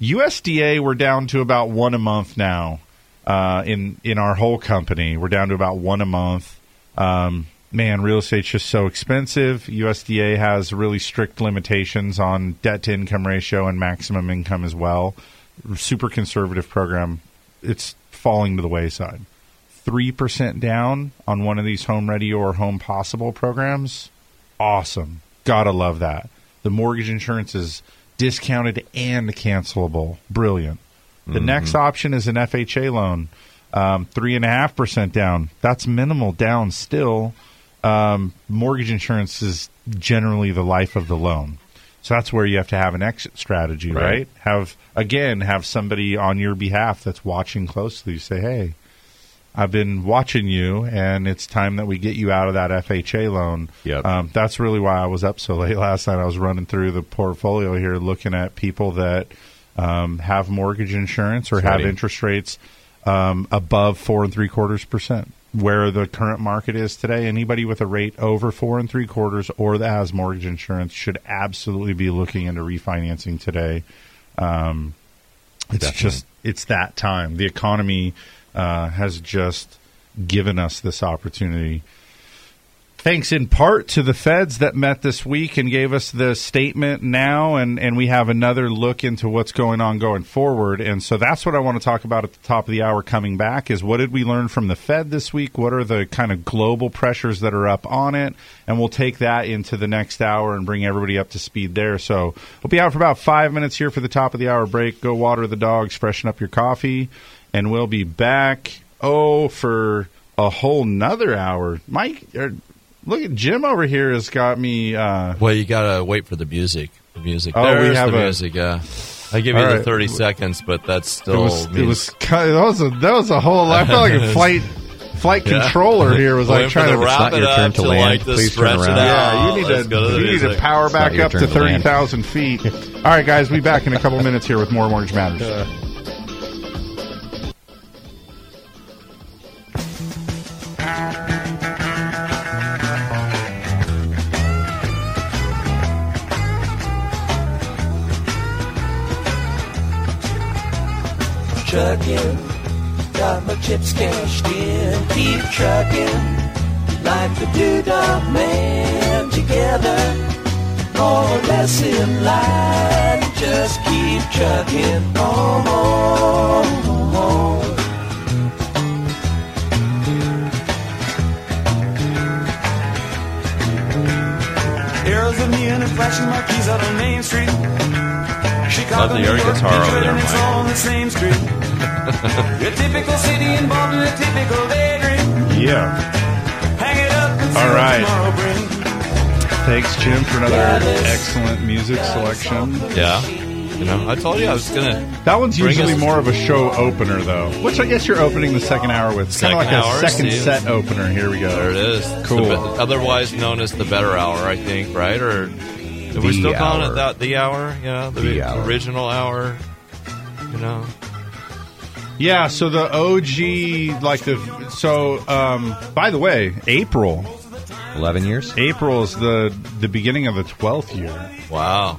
USDA, we're down to about one a month now. Uh, in in our whole company, we're down to about one a month. Um, man, real estate's just so expensive. USDA has really strict limitations on debt to income ratio and maximum income as well. Super conservative program. It's falling to the wayside. Three percent down on one of these home ready or home possible programs. Awesome. Gotta love that. The mortgage insurance is discounted and cancelable. Brilliant. The Mhm. next option is an FHA loan, um, three and a half percent down. That's minimal down still. Um, mortgage insurance is generally the life of the loan, so that's where you have to have an exit strategy, right? Right. Have again have somebody on your behalf that's watching closely. You say, hey. I've been watching you, and it's time that we get you out of that FHA loan. Yep. Um, that's really why I was up so late last night. I was running through the portfolio here, looking at people that um, have mortgage insurance or have interest rates um, above four and three quarters percent. Where the current market is today, anybody with a rate over four and three quarters or that has mortgage insurance should absolutely be looking into refinancing today. Um, it's Definitely. just it's that time. The economy uh, has just given us this opportunity. Thanks in part to the feds that met this week and gave us the statement now, and, and we have another look into what's going on going forward. And so that's what I want to talk about at the top of the hour coming back is what did we learn from the Fed this week? What are the kind of global pressures that are up on it? And we'll take that into the next hour and bring everybody up to speed there. So we'll be out for about five minutes here for the top of the hour break. Go water the dogs, freshen up your coffee, and we'll be back, oh, for a whole nother hour. Mike, er, look at Jim over here has got me. Uh, Well, you gotta wait for the music. The music. Oh, we There's have the a- music. Yeah, I give you the thirty seconds, but that's still. it was, it was that was a that was a whole. I felt like a flight flight Yeah. controller here was like trying to wrap it up to like to stretch it out. Yeah, you need Let's to to you need to music. power back up to to thirty thousand feet. All right, guys, we'll be back in a couple minutes here with more Mortgage Matters. Trucking, got my chips cashed in. Keep trucking, like the Doodah Man. Together, more or less in line. Just keep trucking on, on, on. Arrows of neon and flashing marquees out on Main Street. Chicago, Love the New air guitar over Detroit, there, and it's Mike. All on the same street. a typical city involved in a typical daydream. Yeah. Hang it up and see All what right. tomorrow brings. Thanks, Jim, for another excellent music selection. Yeah, you know, I told you I was gonna. That one's usually us- more of a show opener, though. Which I guess you're opening the second hour with. It's kind of like Second a hour, second Steve. set opener. Here we go. There it is. Cool. The be- otherwise known as the better hour, I think, right? Or Are we The still calling it that the hour? Yeah, the, The hour. original hour. You know, Yeah, so the OG, like the so. Um, by the way, April, eleven years. April is the the beginning of the twelfth year. Wow.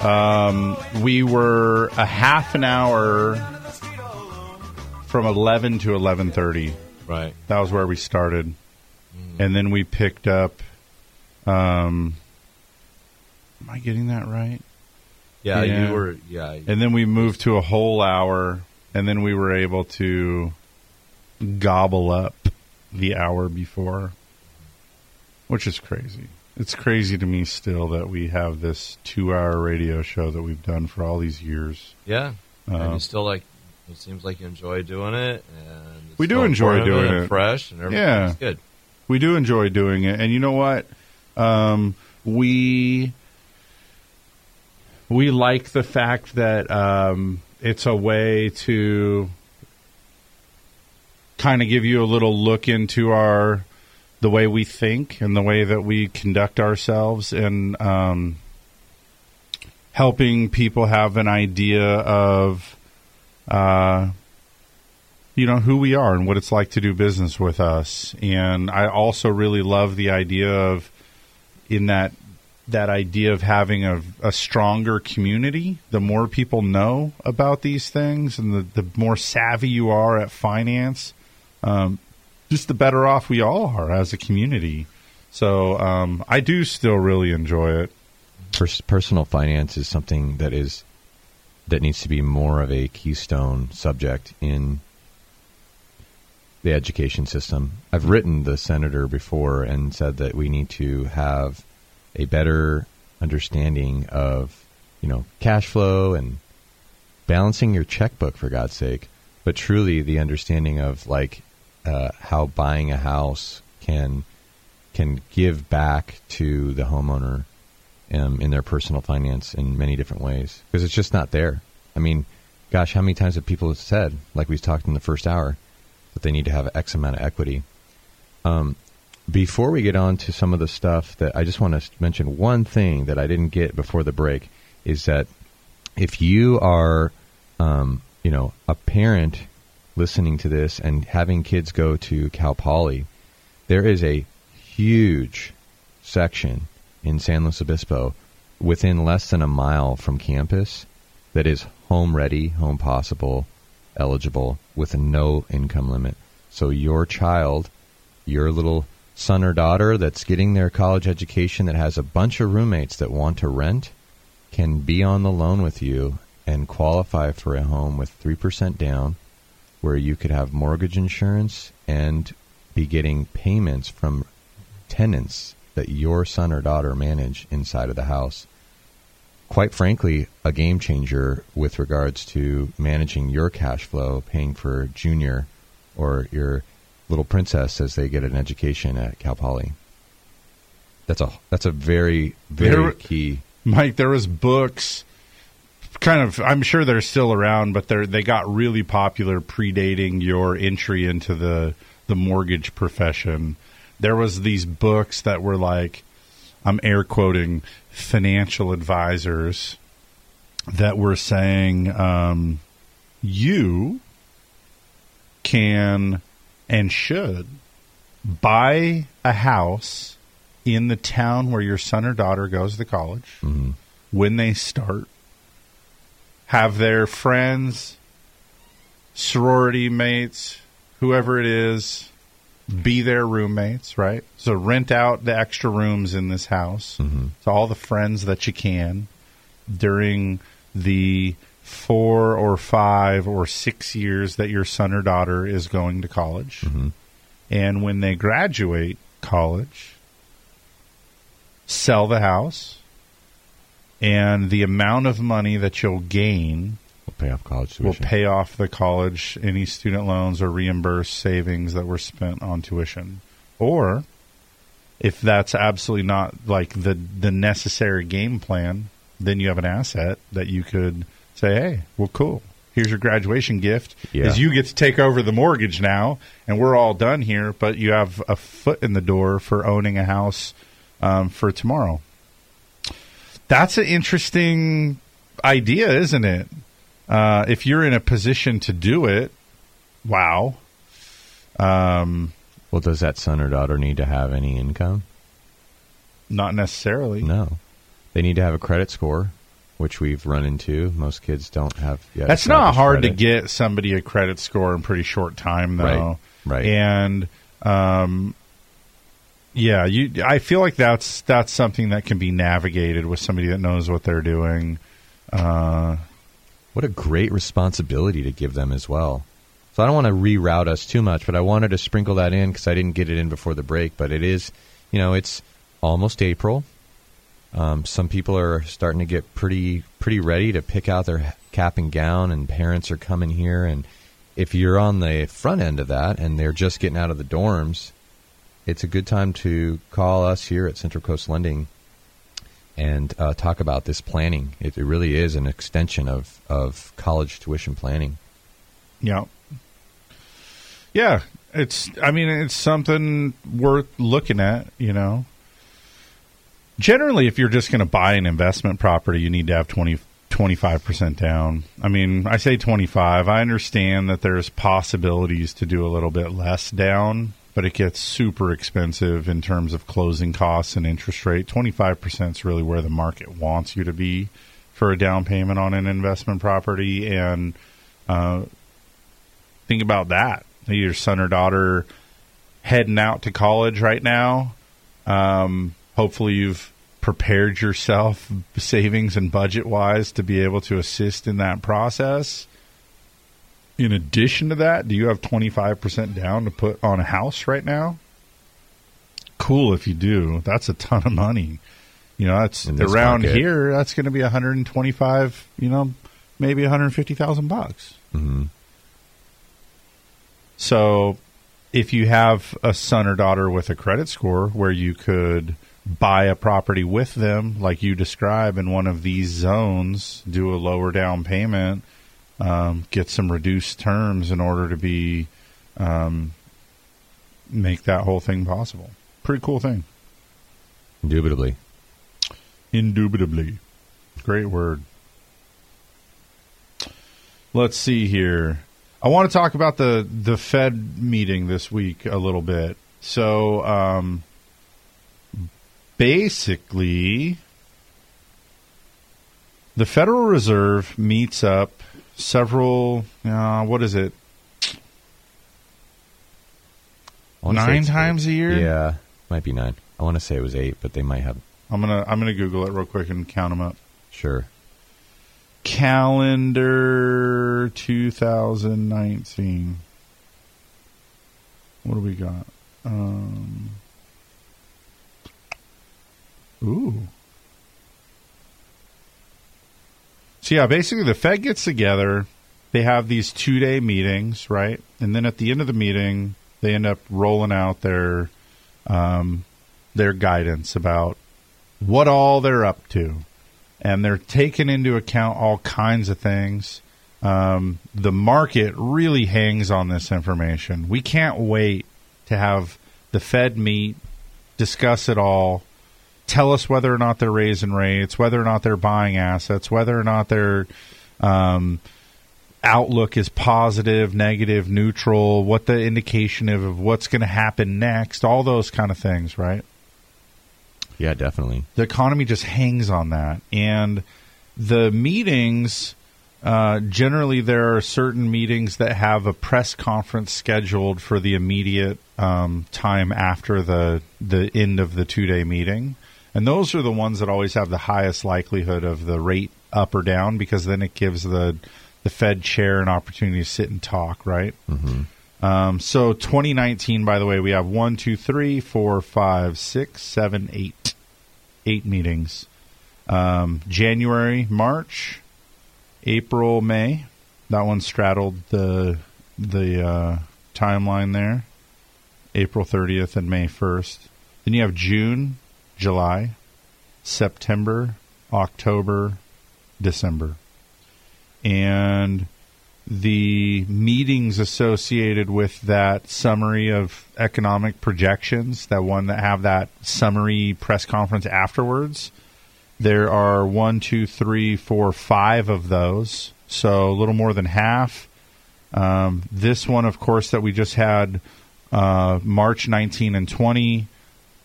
Um, we were a half an hour from eleven to eleven thirty. Right. That was where we started, and then we picked up. Um, am I getting that right? Yeah, you were- yeah. And then we moved to a whole hour, and then we were able to gobble up the hour before, which is crazy. It's crazy to me still that we have this two-hour radio show that we've done for all these years. yeah. and you still like. It seems like you enjoy doing it, and we do enjoy doing it. fresh, and everything's yeah, good. We do enjoy doing it, and you know what? Um, we we like the fact that um, it's a way to kind of give you a little look into our the way we think and the way that we conduct ourselves, and um, helping people have an idea of. Uh, you know who we are and what it's like to do business with us and i also really love the idea of in that that idea of having a, a stronger community the more people know about these things and the, the more savvy you are at finance um, just the better off we all are as a community so um, i do still really enjoy it personal finance is something that is that needs to be more of a keystone subject in the education system. I've written the senator before and said that we need to have a better understanding of, you know, cash flow and balancing your checkbook for God's sake, but truly the understanding of like uh, how buying a house can can give back to the homeowner um, in their personal finance in many different ways because it's just not there. I mean, gosh, how many times have people said, like we've talked in the first hour, that they need to have X amount of equity? Um, before we get on to some of the stuff that I just want to mention one thing that I didn't get before the break is that if you are, um, you know, a parent listening to this and having kids go to Cal Poly, there is a huge section in San Luis Obispo within less than a mile from campus that is home ready, home possible, eligible with no income limit. So your child, your little son or daughter that's getting their college education that has a bunch of roommates that want to rent can be on the loan with you and qualify for a home with 3% down where you could have mortgage insurance and be getting payments from tenants that your son or daughter manage inside of the house. Quite frankly, a game changer with regards to managing your cash flow, paying for junior or your little princess as they get an education at Cal Poly. That's a that's a very very There- key. Mike, there was books kind of I'm sure they're still around, but they they got really popular predating your entry into the the mortgage profession. There was these books that were like I'm air quoting financial advisors that were saying um, you can and should buy a house in the town where your son or daughter goes to college mm-hmm. when they start, have their friends, sorority mates, whoever it is, be their roommates, right? So rent out the extra rooms in this house mm-hmm. to all the friends that you can during the four or five or six years that your son or daughter is going to college. Mm-hmm. And when they graduate college, sell the house, and the amount of money that you'll gain will pay off college tuition. will pay off the college any student loans or reimburse savings that were spent on tuition. Or if that's absolutely not like the the necessary game plan, then you have an asset that you could say, "Hey, well, cool. Here's your graduation gift. Yeah. Is you get to take over the mortgage now, and we're all done here. But you have a foot in the door for owning a house um, for tomorrow." that's an interesting idea, isn't it? Uh, if you're in a position to do it, wow. Um, well, does that son or daughter need to have any income? Not necessarily. No, they need to have a credit score, which we've run into. Most kids don't have yet. That's not hard credit. to get somebody a credit score in pretty short time, though. Right, right. And um, yeah, you. I feel like that's that's something that can be navigated with somebody that knows what they're doing. Uh, What a great responsibility to give them as well. So I don't want to reroute us too much, but I wanted to sprinkle that in because I didn't get it in before the break. But it is, you know, it's almost April. Um, some people are starting to get pretty pretty ready to pick out their cap and gown, and parents are coming here. And if you're on the front end of that, and they're just getting out of the dorms, it's a good time to call us here at Central Coast Lending and uh, talk about this planning. It, it really is an extension of, of college tuition planning. Yeah. Yeah, it's I mean it's something worth looking at, you know. Generally if you're just going to buy an investment property, you need to have 20 25% down. I mean, I say 25. I understand that there's possibilities to do a little bit less down, but it gets super expensive in terms of closing costs and interest rate. 25% is really where the market wants you to be for a down payment on an investment property and uh, think about that. Your son or daughter heading out to college right now. Um, hopefully, you've prepared yourself, savings and budget wise, to be able to assist in that process. In addition to that, do you have 25% down to put on a house right now? Cool if you do. That's a ton of money. You know, that's around here, that's going to be 125, you know, maybe 150,000 bucks. Mm-hmm. So, if you have a son or daughter with a credit score where you could buy a property with them, like you describe in one of these zones, do a lower down payment, um, get some reduced terms in order to be um, make that whole thing possible. Pretty cool thing. Indubitably. Indubitably. Great word. Let's see here. I want to talk about the the Fed meeting this week a little bit. So, um, basically, the Federal Reserve meets up several. Uh, what is it? I wanna say Nine times eight. a year. Yeah, might be nine. I want to say it was eight, but they might have. I'm gonna I'm gonna Google it real quick and count them up. Sure. calendar 2019. What do we got? Um, ooh. So yeah, basically the Fed gets together. They have these two day meetings, right? And then at the end of the meeting, they end up rolling out their um, their guidance about what all they're up to and they're taking into account all kinds of things. Um, the market really hangs on this information. We can't wait to have the Fed meet, discuss it all, tell us whether or not they're raising rates, whether or not they're buying assets, whether or not their um, outlook is positive, negative, neutral, what the indication of, of what's going to happen next, all those kind of things, right? Yeah, definitely. the economy just hangs on that and the meetings uh, generally there are certain meetings that have a press conference scheduled for the immediate um, time after the the end of the two day meeting and those are the ones that always have the highest likelihood of the rate up or down because then it gives the the Fed chair an opportunity to sit and talk right Mm-hmm. um, so 2019, by the way, we have one, two, three, four, five, six, seven, eight, eight meetings. Um, January, March, April, May. That one straddled the the uh, timeline there. April 30th and May 1st. Then you have June, July, September, October, December. And the meetings associated with that summary of economic projections, that one that have that summary press conference afterwards, There are one, two, three, four, five of those, so a little more than half. Um, this one, of course, that we just had uh, March 19 and 20,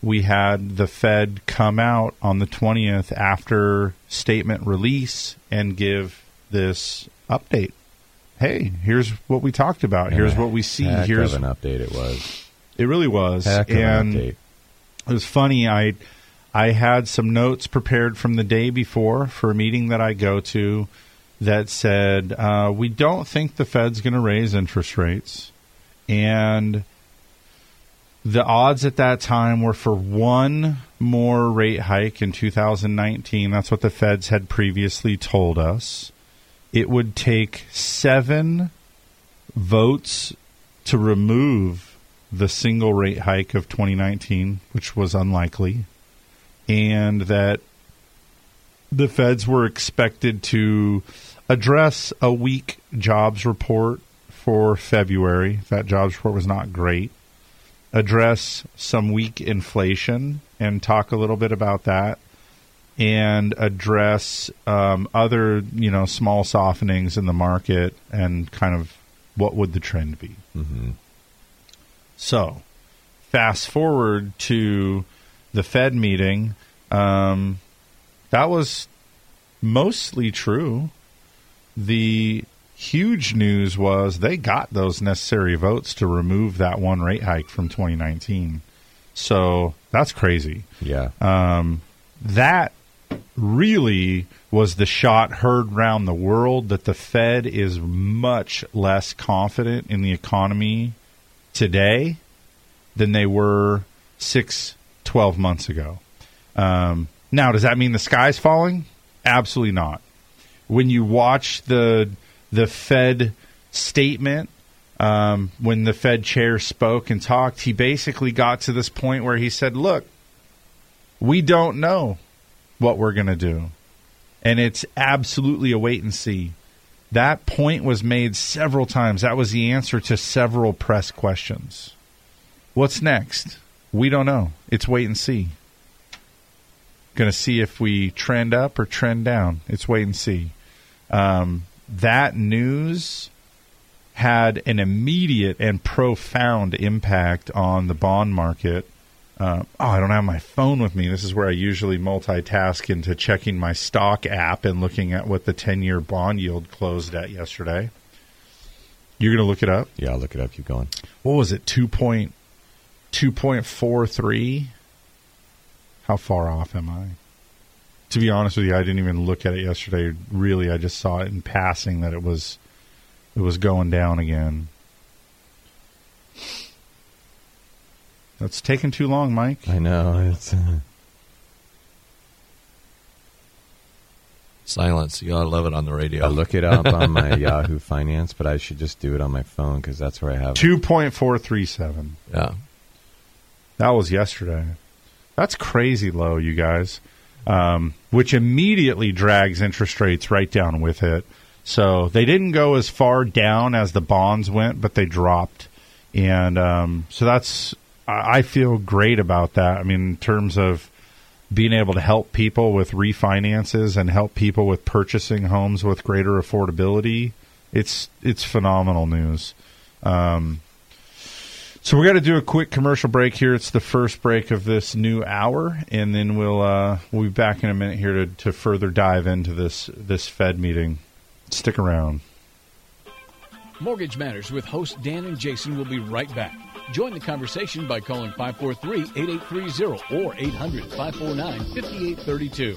we had the Fed come out on the 20th after statement release and give this update. Hey, here's what we talked about. Here's what we see. Heck Here's an update it was. it really was, Heck and it was funny. I I had some notes prepared from the day before for a meeting that I go to that said uh, we don't think the Fed's going to raise interest rates, and the odds at that time were for one more rate hike in 2019. That's what the Feds had previously told us. It would take seven votes to remove the single rate hike of 2019, which was unlikely, and that the feds were expected to address a weak jobs report for February. That jobs report was not great. Address some weak inflation and talk a little bit about that. And address um, other, you know, small softenings in the market and kind of what would the trend be. Mm-hmm. So, fast forward to the Fed meeting. Um, that was mostly true. The huge news was they got those necessary votes to remove that one rate hike from 2019. So that's crazy. Yeah. Um, that really was the shot heard round the world that the Fed is much less confident in the economy today than they were six, 12 months ago. Um, now, does that mean the sky's falling? Absolutely not. When you watch the the Fed statement, um, when the Fed chair spoke and talked, he basically got to this point where he said, "Look, we don't know what we're going to do, and it's absolutely a wait and see." That point was made several times. That was the answer to several press questions. What's next? We don't know. It's wait and see. Going to see if we trend up or trend down. It's wait and see. Um, that news had an immediate and profound impact on the bond market. Uh, oh, I don't have my phone with me. This is where I usually multitask into checking my stock app and looking at what the 10 year bond yield closed at yesterday. You're going to look it up? Yeah, I'll look it up. Keep going. What was it? 2 point, 2.43? How far off am I? To be honest with you, I didn't even look at it yesterday. Really, I just saw it in passing that it was it was going down again. That's taking too long, Mike. I know. It's uh, Silence. You gotta love it on the radio. I look it up on my Yahoo Finance, but I should just do it on my phone because that's where I have it. 2.437. Yeah. That was yesterday. That's crazy low, you guys. Um, which immediately drags interest rates right down with it. So they didn't go as far down as the bonds went, but they dropped. And um, so that's, I feel great about that. I mean, in terms of being able to help people with refinances and help people with purchasing homes with greater affordability, it's it's phenomenal news. Um, so we're going to do a quick commercial break here. It's the first break of this new hour, and then we'll uh, we'll be back in a minute here to, to further dive into this this Fed meeting. Stick around. Mortgage Matters with host Dan and Jason will be right back. Join the conversation by calling 543-8830 or 800-549-5832.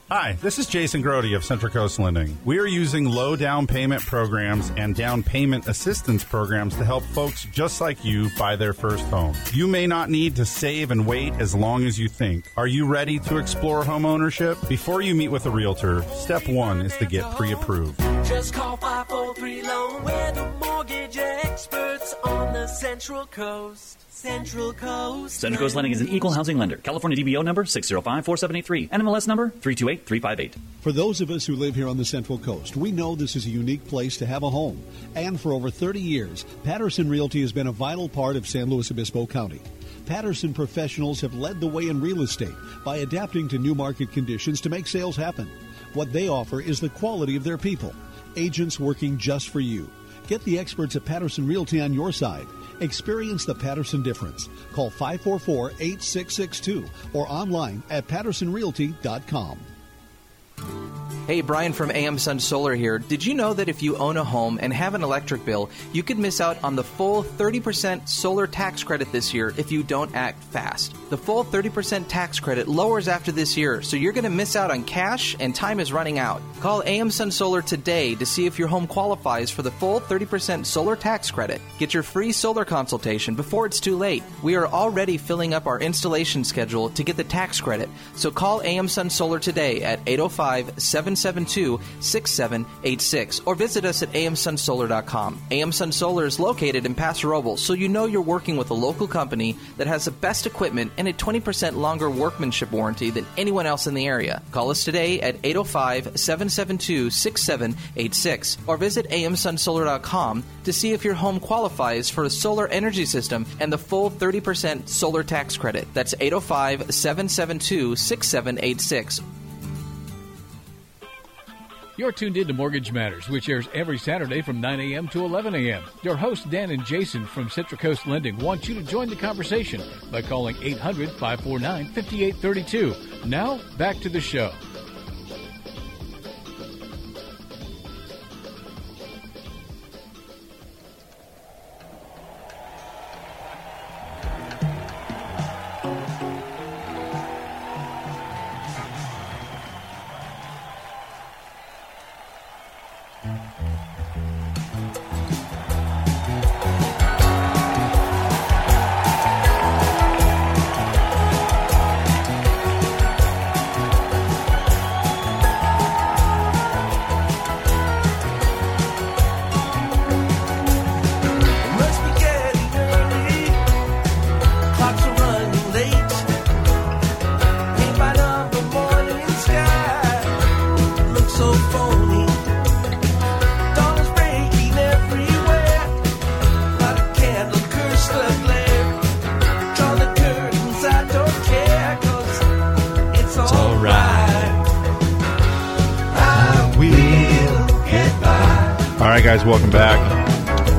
Hi, this is Jason Grody of Central Coast Lending. We are using low down payment programs and down payment assistance programs to help folks just like you buy their first home. You may not need to save and wait as long as you think. Are you ready to explore home ownership? Before you meet with a realtor, step one is to get pre approved. Just call 543 Loan. We're the mortgage experts on the Central Coast. Central Coast. Central Coast Lending is an equal housing lender. California DBO number 6054783. NMLS number 328358. For those of us who live here on the Central Coast, we know this is a unique place to have a home. And for over 30 years, Patterson Realty has been a vital part of San Luis Obispo County. Patterson professionals have led the way in real estate by adapting to new market conditions to make sales happen. What they offer is the quality of their people, agents working just for you. Get the experts at Patterson Realty on your side. Experience the Patterson difference. Call 544 8662 or online at pattersonrealty.com. Hey, Brian from AM Sun Solar here. Did you know that if you own a home and have an electric bill, you could miss out on the full 30% solar tax credit this year if you don't act fast? The full 30% tax credit lowers after this year, so you're going to miss out on cash and time is running out. Call AM Sun Solar today to see if your home qualifies for the full 30% solar tax credit. Get your free solar consultation before it's too late. We are already filling up our installation schedule to get the tax credit, so call AM Sun Solar today at 805 772 6786 or visit us at amsunsolar.com. AM Sun Solar is located in Paso Robles, so you know you're working with a local company that has the best equipment and a 20% longer workmanship warranty than anyone else in the area. Call us today at 805 772 6786 or visit amsunsolar.com to see if your home qualifies for a solar energy system and the full 30% solar tax credit. That's 805 772 6786 You're tuned in to Mortgage Matters, which airs every Saturday from 9 a.m. to 11 a.m. Your hosts, Dan and Jason from Central Coast Lending, want you to join the conversation by calling 800 549 5832. Now, back to the show. Guys, welcome back.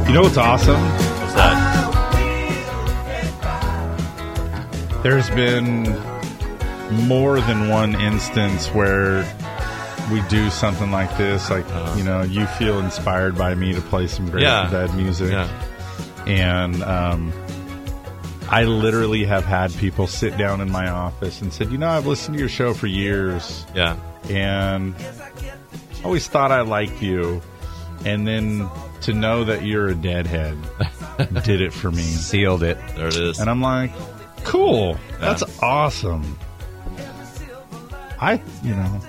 You know what's awesome? What's that? There's been more than one instance where we do something like this. Like, you know, you feel inspired by me to play some great Yeah. bad music. Yeah. And um, I literally have had people sit down in my office and said, you know, I've listened to your show for years. Yeah. And always thought I liked you. And then to know that you're a deadhead did it for me. Sealed it. There it is. And I'm like, cool. That's awesome. I, you know,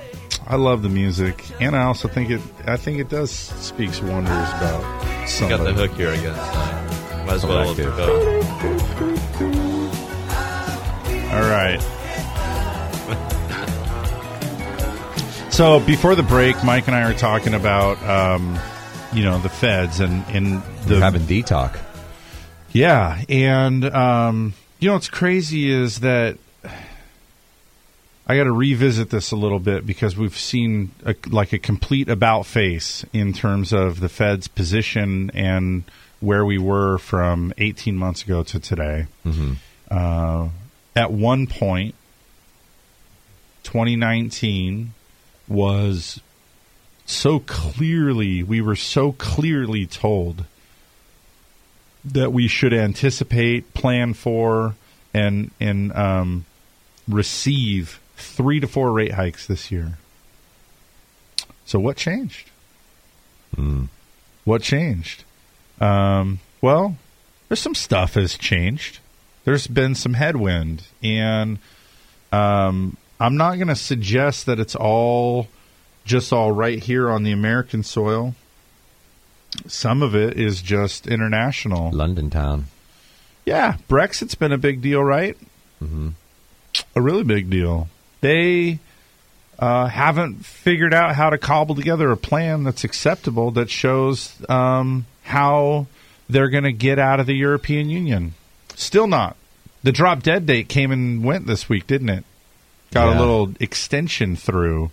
I love the music, and I also think it. I think it does speaks wonders about You somebody. got the hook here again. so Might as well go. All right. so before the break, Mike and I are talking about, um, you know, the feds and and the We're having D talk. Yeah, and um, you know what's crazy is that I got to revisit this a little bit because we've seen a, like a complete about face in terms of the Fed's position and where we were from 18 months ago to today. Mm-hmm. Uh, at one point, 2019 was so clearly, we were so clearly told that we should anticipate, plan for, and and um, receive three to four rate hikes this year. So what changed? What changed? Um, well, there's some stuff has changed. There's been some headwind, and um, I'm not going to suggest that it's all just all right here on the American soil. Some of it is just international. London town. Yeah, Brexit's been a big deal, right? Mm-hmm. A really big deal. They uh, haven't figured out how to cobble together a plan that's acceptable that shows um, how they're going to get out of the European Union. Still not. The drop dead date came and went this week, didn't it? Got a little extension through.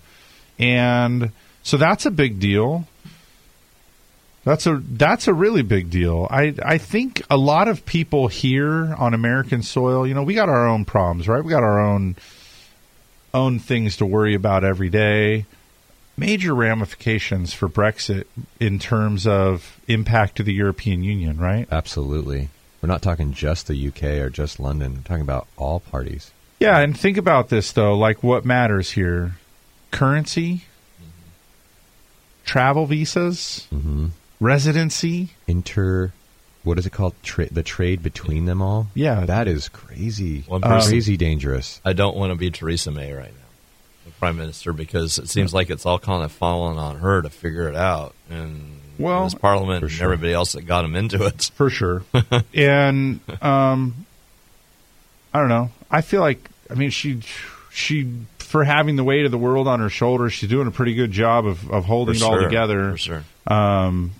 And so that's a big deal. That's a that's a really big deal. I I think a lot of people here on American soil, you know, we got our own problems, right? We got our own own things to worry about every day. Major ramifications for Brexit in terms of impact to the European Union, right? Absolutely. We're not talking just the UK or just London. We're talking about all parties. Yeah, and think about this though, like what matters here: currency, travel visas, Mm-hmm. residency. Inter, what is it called? Tra- the trade between them all. Yeah, that is crazy. One person- crazy dangerous. I don't want to be Theresa May right now, the prime minister, because it seems like it's all kind of falling on her to figure it out, and Well, this parliament for and sure. everybody else that got him into it. for sure. and um, I don't know. I feel like I mean she she for having the weight of the world on her shoulders, she's doing a pretty good job of of holding For it all sure, together. for sure. Um,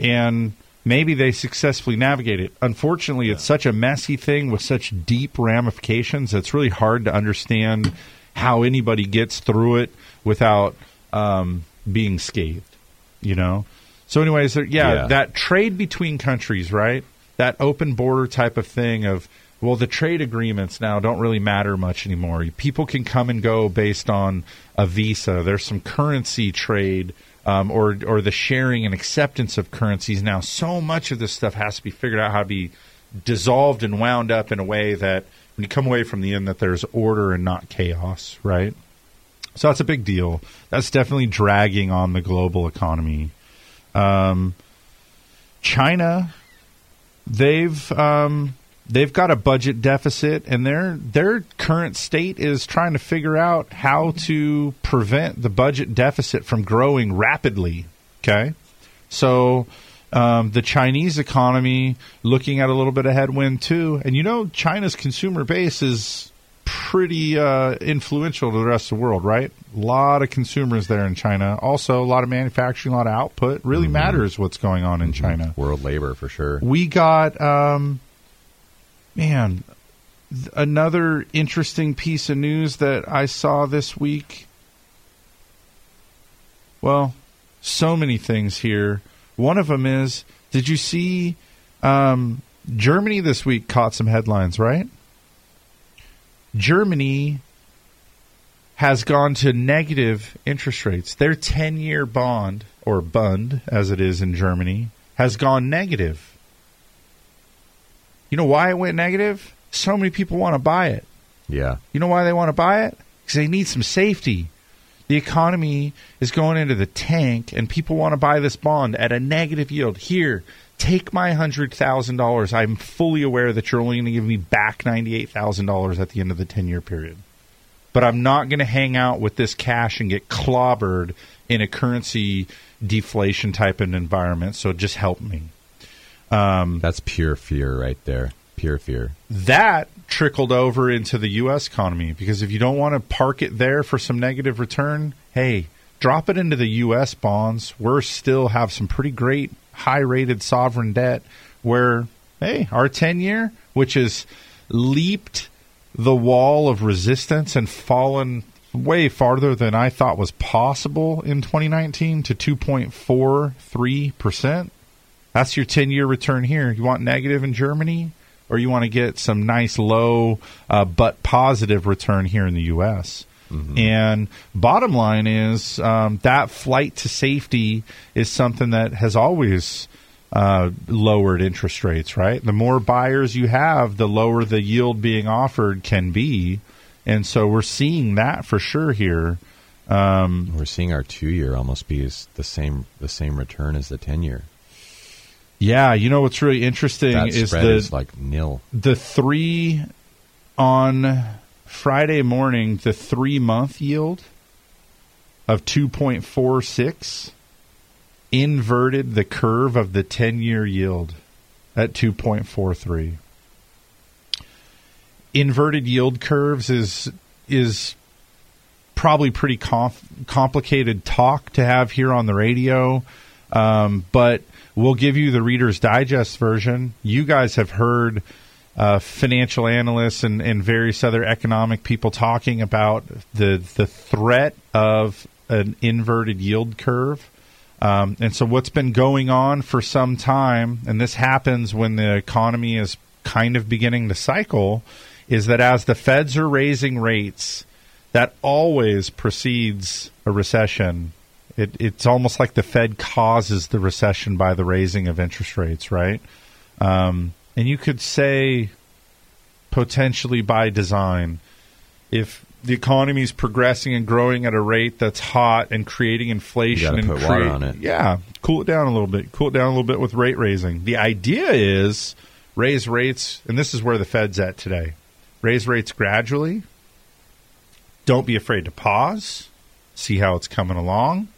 and maybe they successfully navigate it. Unfortunately, it's such a messy thing with such deep ramifications. It's really hard to understand how anybody gets through it without um, being scathed. You know. So, anyways, there, yeah, Yeah. that trade between countries, right? That open border type of thing of well, the trade agreements now don't really matter much anymore. People can come and go based on a visa. There's some currency trade um, or or the sharing and acceptance of currencies now. So much of this stuff has to be figured out how to be dissolved and wound up in a way that when you come away from the end that there's order and not chaos, right? So that's a big deal. That's definitely dragging on the global economy. Um, China, they've um, they've got a budget deficit, and their their current state is trying to figure out how to prevent the budget deficit from growing rapidly. Okay, so. Um, the Chinese economy looking at a little bit of headwind too, and you know China's consumer base is pretty uh, influential to the rest of the world, right? A lot of consumers there in China. Also, a lot of manufacturing, a lot of output. Really matters what's going on in China. World labor for sure. We got, um, man, th- another interesting piece of news that I saw this week. Well, so many things here. One of them is did you see um, Germany this week caught some headlines, right? Germany has gone to negative interest rates. Their 10 year bond, or Bund as it is in Germany, has gone negative. You know why it went negative? So many people want to buy it. Yeah. You know why they want to buy it? Because they need some safety. The economy is going into the tank, and people want to buy this bond at a negative yield. Here, take my $100,000. I'm fully aware that you're only going to give me back $98,000 at the end of the 10 year period. But I'm not going to hang out with this cash and get clobbered in a currency deflation type of environment. So just help me. Um, That's pure fear right there. Pure fear. that trickled over into the U.S. economy because if you don't want to park it there for some negative return, hey, drop it into the U.S. bonds. We're still have some pretty great high rated sovereign debt where, hey, our 10 year, which has leaped the wall of resistance and fallen way farther than I thought was possible in 2019 to 2.43%. That's your 10 year return here. You want negative in Germany, or you want to get some nice low uh, but positive return here in the U.S. And bottom line is um, that flight to safety is something that has always uh, lowered interest rates, right? The more buyers you have, the lower the yield being offered can be. And so we're seeing that for sure here. Um, We're seeing our two year almost be as the same the same return as the ten year. Yeah, you know what's really interesting That is the is like nil. the three on Friday morning, the three month yield of 2.46 inverted the curve of the 10 year yield at 2.43. Inverted yield curves is is probably pretty complicated talk to have here on the radio, um, but we'll give you the Reader's Digest version. You guys have heard uh, financial analysts and, and various other economic people talking about the the threat of an inverted yield curve. Um, and so, what's been going on for some time, and this happens when the economy is kind of beginning to cycle, is that as the feds are raising rates, that always precedes a recession. It, it's almost like the Fed causes the recession by the raising of interest rates, right? Um, and you could say potentially by design, if the economy is progressing and growing at a rate that's hot and creating inflation and put water create- on it. yeah, cool it down a little bit. Cool it down a little bit with rate raising. The idea is raise rates, and this is where the Fed's at today. Raise rates gradually. Don't be afraid to pause. See how it's coming along.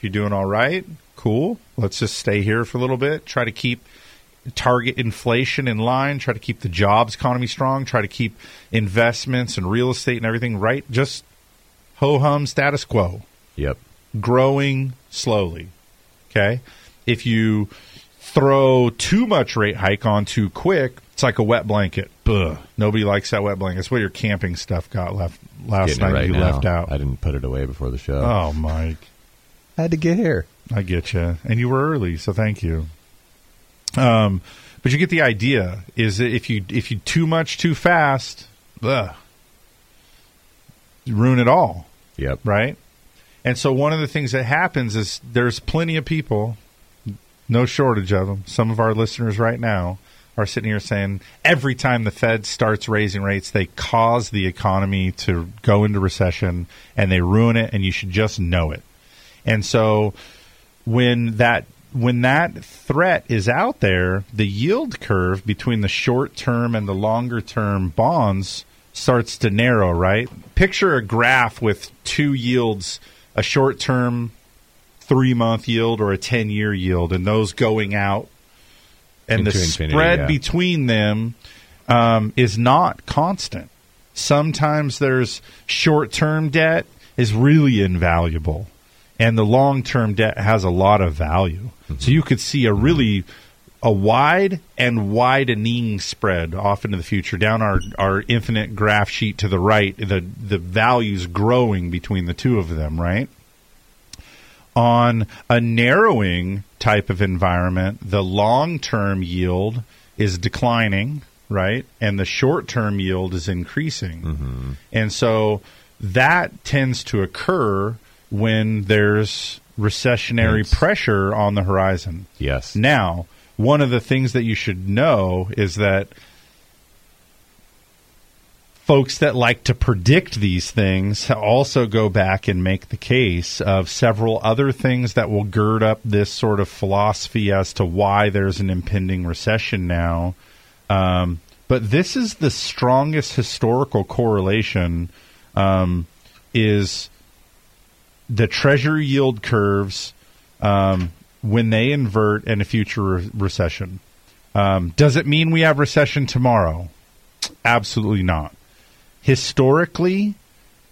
If you're doing all right, cool. Let's just stay here for a little bit. Try to keep target inflation in line. Try to keep the jobs economy strong. Try to keep investments and real estate and everything right. Just ho hum status quo Yep. growing slowly. Okay? If you throw too much rate hike on too quick, it's like a wet blanket. Ugh. Nobody likes that wet blanket. It's what your camping stuff got left last Getting night right you now. left out. I didn't put it away before the show. Oh, Mike. I had to get here. I get you. And you were early, so thank you. Um, but you get the idea is that if you if you too much too fast, ugh, you ruin it all. Yep. Right? And so one of the things that happens is there's plenty of people, no shortage of them. Some of our listeners right now are sitting here saying every time the Fed starts raising rates, they cause the economy to go into recession and they ruin it, and you should just know it. And so when that when that threat is out there, the yield curve between the short term and the longer term bonds starts to narrow, right? Picture a graph with two yields, a short term 3 month yield or a 10 year yield and those going out and Into the infinity, spread yeah. between them um, is not constant. Sometimes there's short term debt is really invaluable, and the long term debt has a lot of value. So you could see a really a wide and widening spread off into the future. Down our, our infinite graph sheet to the right, the the values growing between the two of them, right? On a narrowing type of environment, the long term yield is declining, right? And the short term yield is increasing. Mm-hmm. And so that tends to occur when there's recessionary pressure on the horizon. Yes. Now, one of the things that you should know is that folks that like to predict these things also go back and make the case of several other things that will gird up this sort of philosophy as to why there's an impending recession now. Um, but this is the strongest historical correlation um, is the treasury yield curves um, when they invert in a future re- recession. Um, does it mean we have recession tomorrow? Absolutely not. Historically,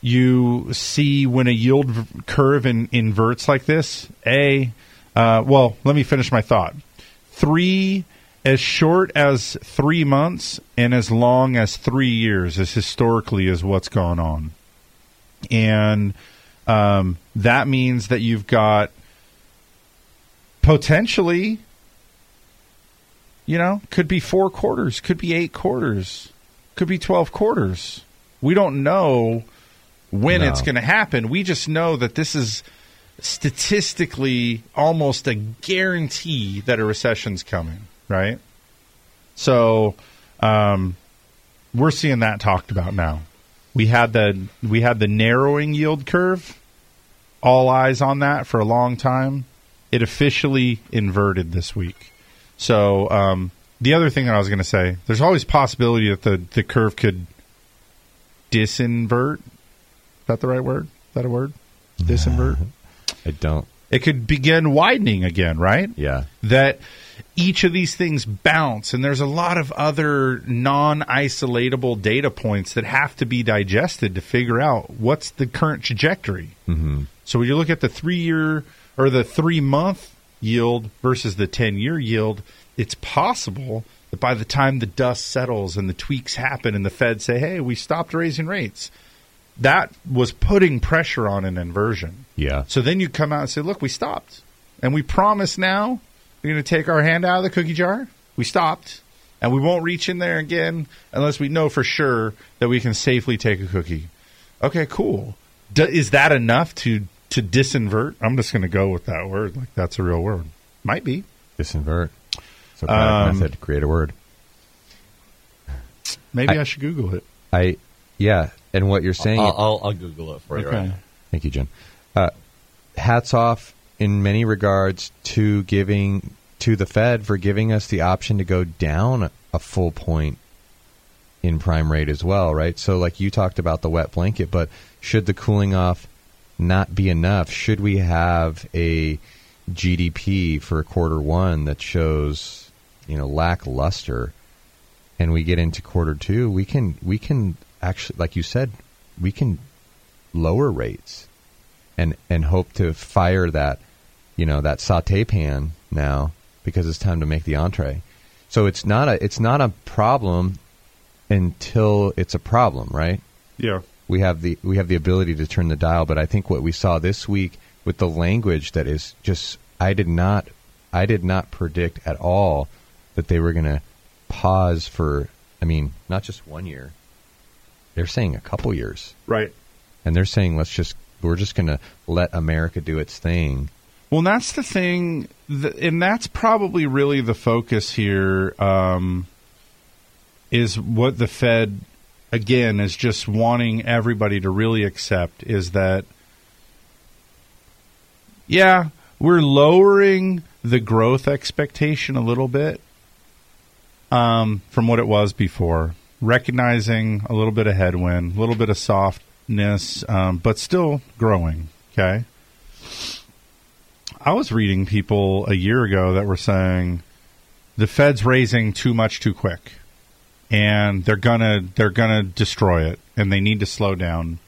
you see when a yield v- curve in, inverts like this. A, uh, well, let me finish my thought. Three, as short as three months and as long as three years is historically is what's gone on, and um, that means that you've got potentially, you know, could be four quarters, could be eight quarters, could be 12 quarters. We don't know when No. it's going to happen. We just know that this is statistically almost a guarantee that a recession's coming, right? So, um, we're seeing that talked about now. We had the we had the narrowing yield curve all eyes on that for a long time. It officially inverted this week. So um, the other thing that I was going to say, there's always possibility that the the curve could disinvert. Is that the right word? Is that a word? Disinvert. I don't. It could begin widening again, right? Yeah. That each of these things bounce, and there's a lot of other non isolatable data points that have to be digested to figure out what's the current trajectory. Mm-hmm. So when you look at the three year or the three month yield versus the 10 year yield, it's possible that by the time the dust settles and the tweaks happen and the Fed say, hey, we stopped raising rates, that was putting pressure on an inversion. Yeah. So then you come out and say, look, we stopped. And we promise now we're going to take our hand out of the cookie jar. We stopped. And we won't reach in there again unless we know for sure that we can safely take a cookie. Okay, cool. D- is that enough to, to disinvert? I'm just going to go with that word. Like that's a real word. Might be. Disinvert. So Um, method to create a word. Maybe I, should Google it. I yeah, and what you're saying. I'll, I'll, I'll Google it for you right. Thank you, Jim. Uh, hats off in many regards to giving to the Fed for giving us the option to go down a full point in prime rate as well, right? So, like you talked about the wet blanket, but should the cooling off not be enough? Should we have a GDP for quarter one that shows, you know, lackluster, and we get into quarter two, we can we can actually, like you said, we can lower rates and and hope to fire that you know that saute pan now because it's time to make the entree. So it's not a it's not a problem until it's a problem, right? Yeah. We have the we have the ability to turn the dial, but I think what we saw this week with the language that is just I did not I did not predict at all that they were going to pause for I mean, not just one year. They're saying a couple years. Right. And they're saying let's just we're just going to let America do its thing. Well, that's the thing, and that's probably really the focus here. Um, is what the Fed again is just wanting everybody to really accept is that, yeah, we're lowering the growth expectation a little bit um, from what it was before, recognizing a little bit of headwind, a little bit of softness, um, but still growing. Okay. I was reading people a year ago that were saying the Fed's raising too much too quick, and they're gonna they're gonna destroy it, and they need to slow down.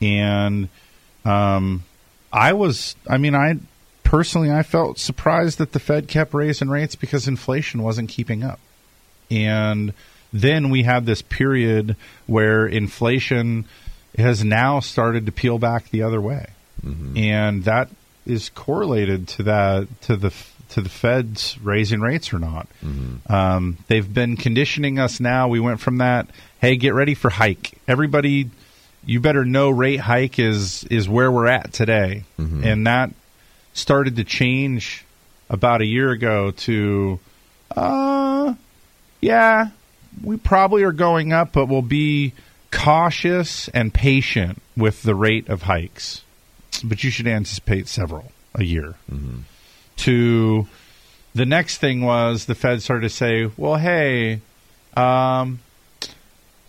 And um, I was, I mean, I personally I felt surprised that the Fed kept raising rates because inflation wasn't keeping up, and then we had this period where inflation has now started to peel back the other way, and that is correlated to that to the to the Fed's raising rates or not. Um, they've been conditioning us now. We went from that, hey, get ready for hike. Everybody, you better know rate hike is is where we're at today, and that started to change about a year ago to, uh, yeah, we probably are going up, but we'll be cautious and patient with the rate of hikes. But you should anticipate several a year. To the next thing was the Fed started to say, well, hey, um,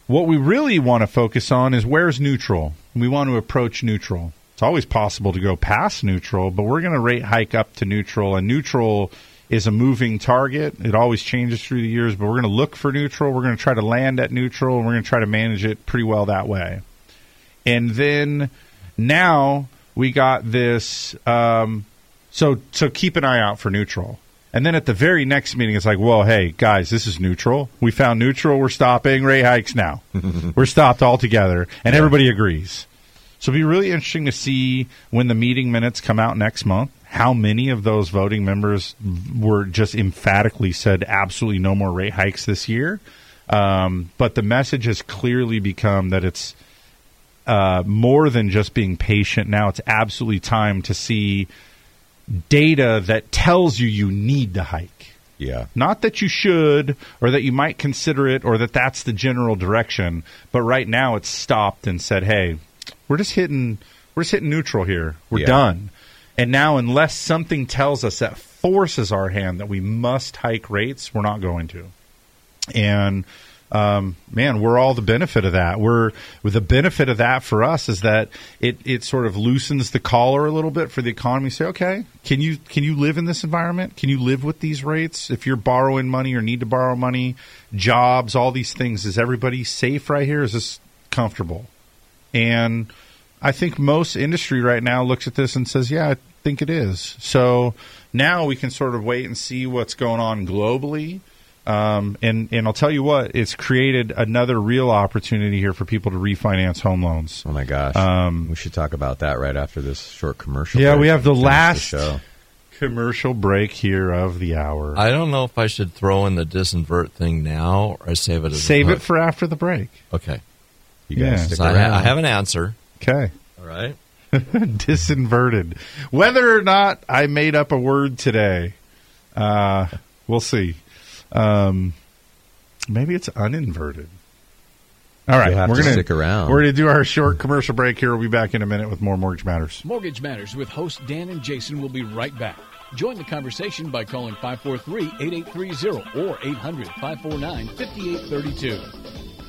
what we really want to focus on is where's neutral. We want to approach neutral. It's always possible to go past neutral, but we're going to rate hike up to neutral, and neutral is a moving target. It always changes through the years, but we're going to look for neutral. We're going to try to land at neutral, and we're going to try to manage it pretty well that way. And then now we got this. Um, so so keep an eye out for neutral. And then at the very next meeting, it's like, well, hey guys, this is neutral. We found neutral. We're stopping rate hikes now. We're stopped altogether, and everybody agrees. So it'll be really interesting to see when the meeting minutes come out next month. How many of those voting members were just emphatically said absolutely no more rate hikes this year? Um, but the message has clearly become that it's uh, more than just being patient. Now it's absolutely time to see data that tells you you need to hike. Yeah. Not that you should or that you might consider it or that that's the general direction, but right now it's stopped and said, "Hey, we're just hitting we're just hitting neutral here. We're Yeah. done. And now, unless something tells us that forces our hand that we must hike rates, we're not going to. And um, man, we're all the benefit of that. We're the benefit of that for us is that it it sort of loosens the collar a little bit for the economy. Say, okay, can you can you live in this environment? Can you live with these rates? If you're borrowing money or need to borrow money, jobs, all these things, is everybody safe right here? Is this comfortable? And I think most industry right now looks at this and says, yeah, I think it is. So now we can sort of wait and see what's going on globally. Um, and, and I'll tell you what, it's created another real opportunity here for people to refinance home loans. Oh my gosh. Um, we should talk about that right after this short commercial. Yeah, break we have the to finish last show. commercial break here of the hour. I don't know if I should throw in the disinvert thing now or save it as Save hook. it for after the break. Okay. You guys Yeah. stick So I, ha- I have an answer. Okay. All right. Disinverted. Whether or not I made up a word today, uh, we'll see. Um, maybe it's uninverted. All right, have we're to gonna stick around. We're gonna do our short commercial break here. We'll be back in a minute with more mortgage matters. Mortgage Matters with host Dan and Jason will be right back. Join the conversation by calling 543-8830 or 800-549-5832.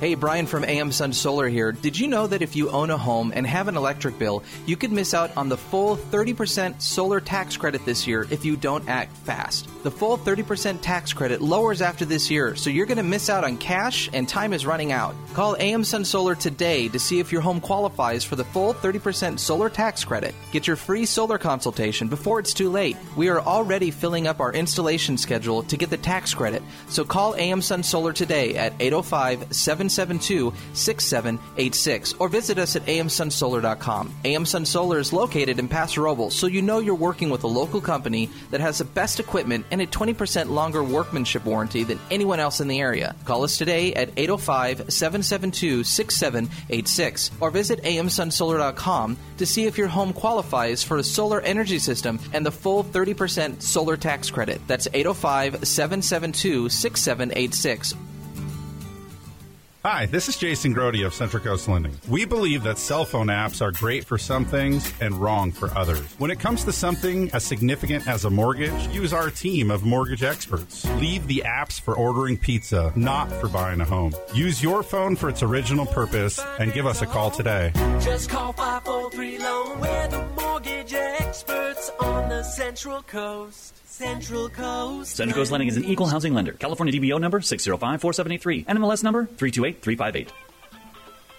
Hey, Brian from AM Sun Solar here. Did you know that if you own a home and have an electric bill, you could miss out on the full 30% solar tax credit this year if you don't act fast? The full 30% tax credit lowers after this year, so you're going to miss out on cash and time is running out. Call AM Sun Solar today to see if your home qualifies for the full 30% solar tax credit. Get your free solar consultation before it's too late. We are already filling up our installation schedule to get the tax credit, so call AM Sun Solar today at 805 772 6786 or visit us at amsunsolar.com. AM Sun Solar is located in Paso Robles, so you know you're working with a local company that has the best equipment and a 20% longer workmanship warranty than anyone else in the area. Call us today at 805 772 6786 or visit amsunsolar.com to see if your home qualifies for a solar energy system and the full 30% solar tax credit. That's 805 772 6786 Hi, this is Jason Grody of Central Coast Lending. We believe that cell phone apps are great for some things and wrong for others. When it comes to something as significant as a mortgage, use our team of mortgage experts. Leave the apps for ordering pizza, not for buying a home. Use your phone for its original purpose and give us a call today. Just call 543 Loan. We're the mortgage experts on the Central Coast. Central Coast. Central Coast Lending is an equal housing lender. California DBO number 6054783. NMLS number 328358.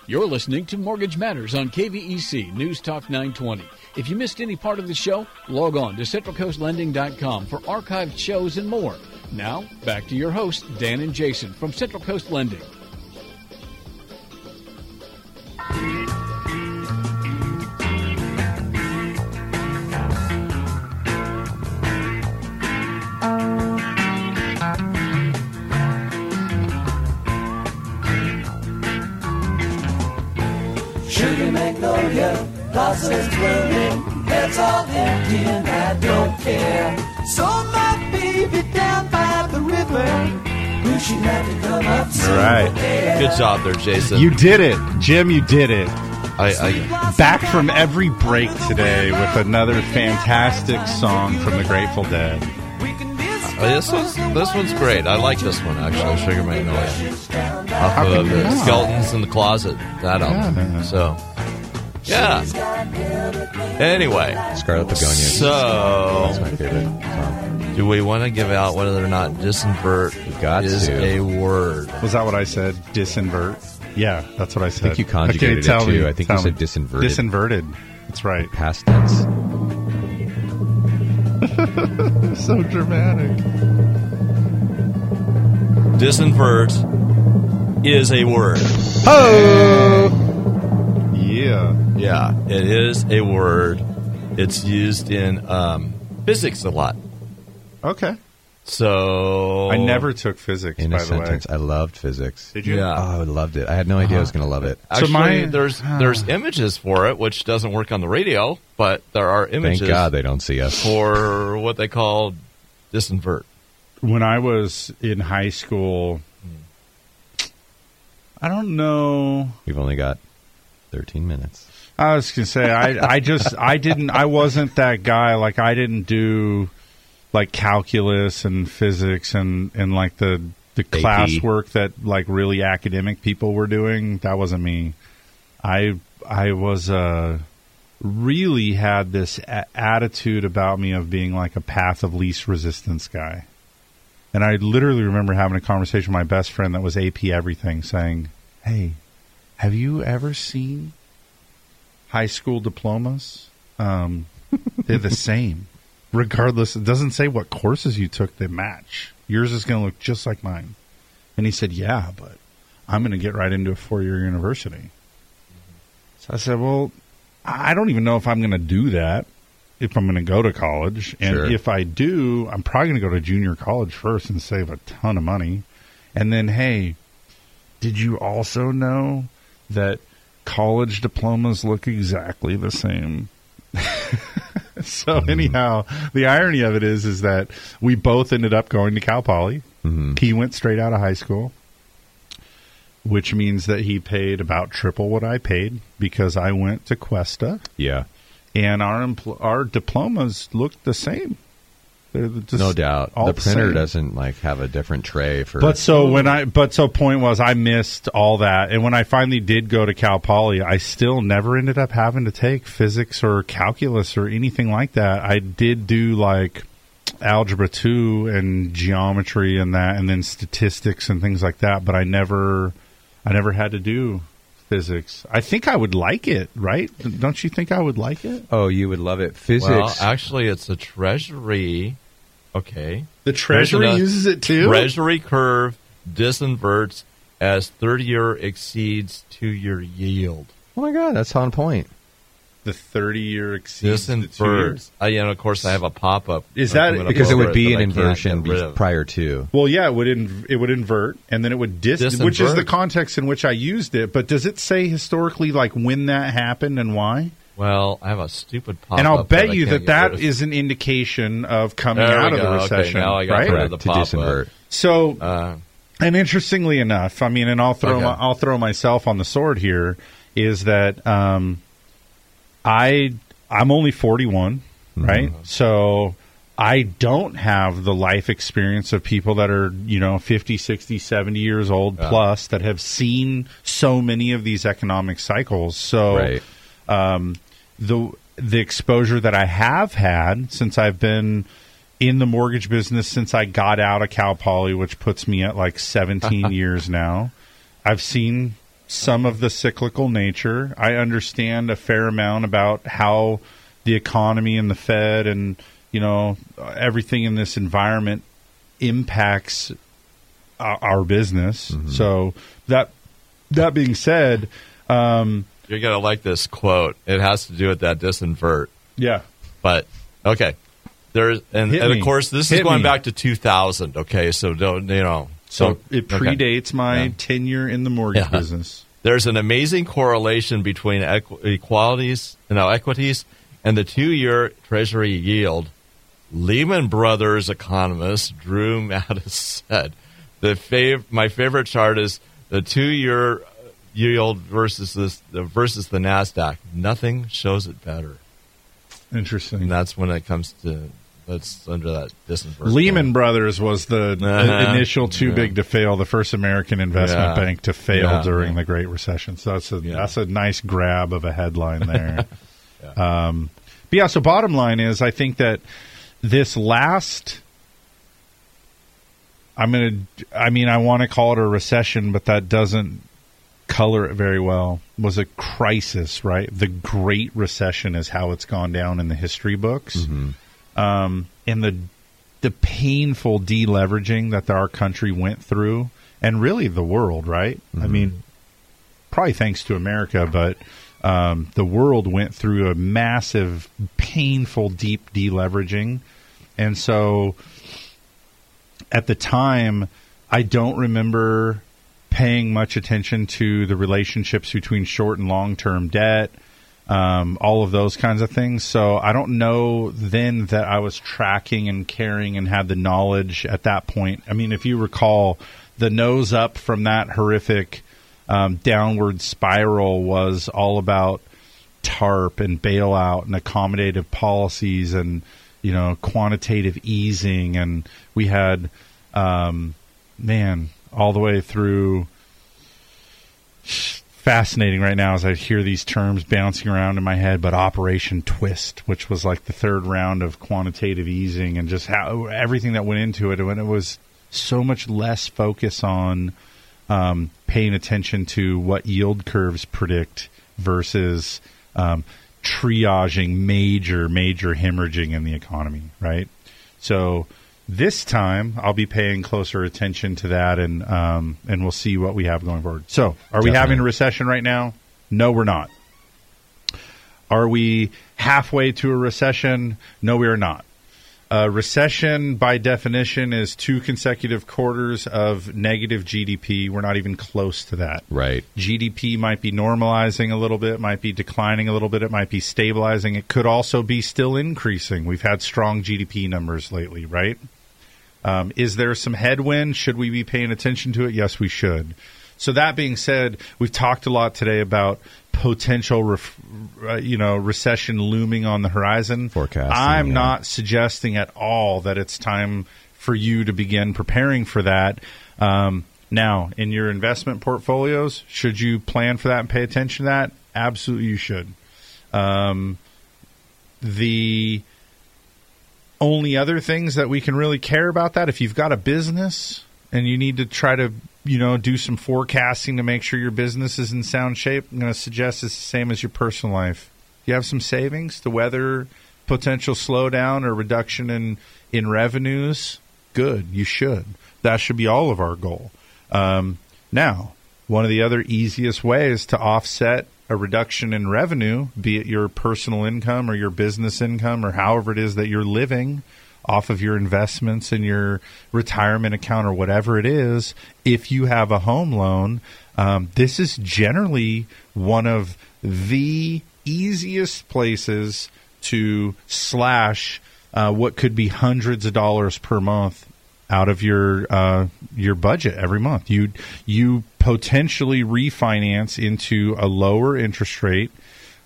You're listening to Mortgage Matters on KVEC News Talk 920. If you missed any part of the show, log on to centralcoastlending.com for archived shows and more. Now, back to your hosts, Dan and Jason from Central Coast Lending. Magnolia, blossoms blooming, heads all empty and I don't care. So my baby down by the river, wishing I could come up All soon. right. Good job there, Jason. You did it, Jim. You did it. I, I Back from every break today with another fantastic song from the Grateful Dead. uh, this one's this one's great. I like this one actually. Sugar Magnolia. Off How of the? Skeletons in the Closet. That album. Yeah. So Yeah. Anyway, Scarlet Begonia. So, That's my favorite song. do we want to give out whether or not disinvert got is to. a word? Was that what I said? Disinvert. Yeah, that's what I said. think you conjugated it, tell too. me, I think you said me. disinverted. Disinverted. That's right. Past tense. so dramatic. Disinvert is a word. Oh, yeah. Yeah, it is a word. It's used in um, physics a lot. Okay. So I never took physics, In by a the sentence. way. I loved physics. Did you? Yeah. Oh, I loved it. I had no idea I was going to love it. Actually, So my- there's there's images for it, which doesn't work on the radio, but there are images Thank God they don't see us. for what they call disinvert. When I was in high school, I don't know. We've only got 13 minutes. I was gonna say I I just I didn't I wasn't that guy like I didn't do like calculus and physics and and like the the AP. classwork that like really academic people were doing that wasn't me. I I was uh really had this a- attitude about me of being like a path of least resistance guy. And I literally remember having a conversation with my best friend that was AP everything saying, "Hey, have you ever seen high school diplomas, um, they're the same. Regardless, it doesn't say what courses you took, they match. Yours is going to look just like mine. And he said, Yeah, but I'm going to get right into a four year university. So I said, Well, I don't even know if I'm going to do that if I'm going to go to college. And Sure. if I do, I'm probably going to go to junior college first and save a ton of money. And then, hey, did you also know that college diplomas look exactly the same? so mm-hmm. anyhow, the irony of it is, is that we both ended up going to Cal Poly. Mm-hmm. He went straight out of high school, which means that he paid about triple what I paid because I went to Cuesta, Yeah. and our empl- our diplomas looked the same. No doubt. all The printer same. doesn't like have a different tray for But so when I, but so point was, I missed all that, and when I finally did go to Cal Poly, I still never ended up having to take physics or calculus or anything like that. I did do like algebra two and geometry and that, and then statistics and things like that. But I never, I never had to do physics. I think I would like it, right? Don't you think I would like it? Oh, you would love it. Physics. Well, actually, it's a treasury. Okay. The Treasury uses it too? Treasury curve disinverts as 30 year exceeds two year yield. oh my God, that's on point. The thirty year exceeds the two Disinverts. years. Uh, you know, of course, I have a pop up. Is that- Because it would be an inversion prior to. Well, yeah, it would inv- it would invert, and then it would dis, Disinvert. which is the context in which I used it. But does it say historically like when that happened and why? Well, I have a stupid pop up. and I'll bet you that that is an indication of coming There out we of the go. Okay, recession, now I got right? rid the to pop-up. disinvert. So, Uh, and interestingly enough, I mean, and I'll throw Okay. my, I'll throw myself on the sword here is that um, I I'm only 41, right? So I don't have the life experience of people that are, you know, 50, 60, 70 years old Yeah. plus that have seen so many of these economic cycles. So Right. um, the the exposure that I have had since I've been in the mortgage business since I got out of Cal Poly, which puts me at like 17 years now. I've seen some of the cyclical nature. I understand a fair amount about how the economy and the Fed and you know everything in this environment impacts our, our business. So that that being said, um, You're to like this quote. It has to do with that disinvert. yeah, But, okay. There's and, and of course this Hit is going me. back to 2000 okay so don't you know so it okay. predates my Yeah. tenure in the mortgage Yeah. business. There's an amazing correlation between equ- equalities, no, equities and the two-year Treasury yield. Lehman Brothers economist Drew Matus said, "The fav- my favorite chart is the two-year uh, yield versus this the, versus the Nasdaq. Nothing shows it better, Interesting. and that's when it comes to that's under that distance. Lehman Brothers was the Uh-huh. initial too Yeah. big to fail, the first American investment Yeah. bank to fail Yeah. during the Great Recession. So that's a that's a nice grab of a headline there. um, but yeah, so bottom line is, I think that this last. I'm gonna. I mean, I want to call it a recession, but that doesn't color it very well. Was a crisis, right? The Great Recession is how it's gone down in the history books um, and the the painful deleveraging that our country went through, and really the world, right? I mean, probably thanks to America, but um, the world went through a massive, painful, deep deleveraging, and so at the time, I don't remember paying much attention to the relationships between short and long term debt, um, all of those kinds of things. So I don't know then that I was tracking and caring and had the knowledge at that point. I mean, if you recall, the nose up from that horrific um, downward spiral was all about TARP and bailout and accommodative policies and you know quantitative easing and we had um, man all the way through fascinating right now as I hear these terms bouncing around in my head, but Operation Twist, which was like the third round of quantitative easing and just how everything that went into it, when it was so much less focus on um, paying attention to what yield curves predict versus um, triaging major, major hemorrhaging in the economy, right? So this time I'll be paying closer attention to that, and um, and we'll see what we have going forward. So, are we Definitely. having a recession right now? No, we're not. Are we halfway to a recession? No, we are not. A recession, by definition, is two consecutive quarters of negative GDP. We're not even close to that. Right. GDP might be normalizing a little bit, might be declining a little bit, it might be stabilizing. It could also be still increasing. We've had strong GDP numbers lately, right? Um, is there some headwind? Should we be paying attention to it? Yes, we should. So that being said, we've talked a lot today about potential, ref, uh, you know, recession looming on the horizon. Forecasting, I'm yeah. not suggesting at all that it's time for you to begin preparing for that. Um, now, in your investment portfolios, should you plan for that and pay attention to that? Absolutely, you should. Um, the only other things that we can really care about that? If you've got a business and you need to try to you know do some forecasting to make sure your business is in sound shape i'm going to suggest it's the same as your personal life. You have some savings? To weather potential slowdown or reduction in in revenues? Good you should. That should be all of our goal. Um, now one of the other easiest ways to offset a reduction in revenue, be it your personal income or your business income or however it is that you're living off of your investments in your retirement account or whatever it is, if you have a home loan, um, this is generally one of the easiest places to slash uh, what could be hundreds of dollars per month out of your uh, your budget every month. You you potentially refinance into a lower interest rate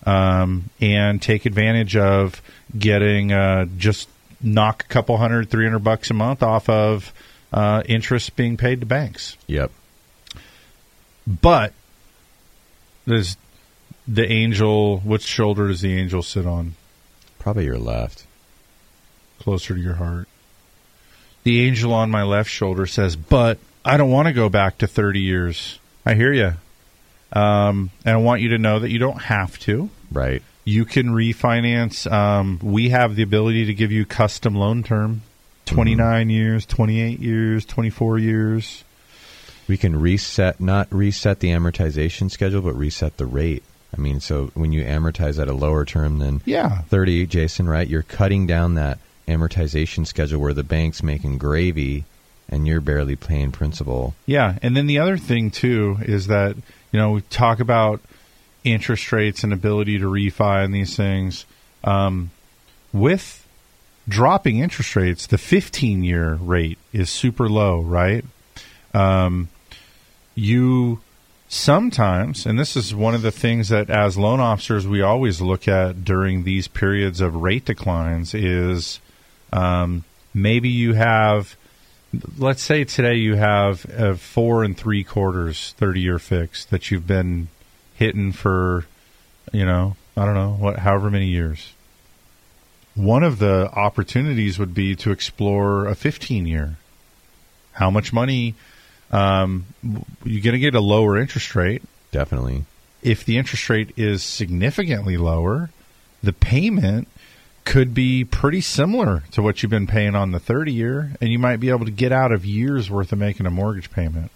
um, and take advantage of getting uh, just knock a couple hundred, three hundred bucks a month off of uh, interest being paid to banks. Yep. But there's the angel. Which shoulder does the angel sit on? Probably your left. Closer to your heart. The angel on my left shoulder says, "But I don't want to go back to 30 years." I hear you, um, and I want you to know that you don't have to. Right. You can refinance. Um, we have the ability to give you custom loan term, 29 years, 28 years, 24 years. We can reset, not reset the amortization schedule, but reset the rate. I mean, so when you amortize at a lower term than Yeah. 30, Jason, right? You're cutting down that amortization schedule where the bank's making gravy and you're barely paying principal. Yeah, and then the other thing too is that you know we talk about interest rates and ability to refi and these things. Um, with dropping interest rates, the 15 year rate is super low, right? Um, you sometimes, and this is one of the things that as loan officers we always look at during these periods of rate declines is Um, maybe you have, let's say today you have a four and three quarters 30 year fix that you've been hitting for, you know, I don't know, what, however many years. One of the opportunities would be to explore a 15 year. How much money, um, you're going to get a lower interest rate. Definitely. If the interest rate is significantly lower, the payment could be pretty similar to what you've been paying on the 30 year, and you might be able to get out of years worth of making a mortgage payment.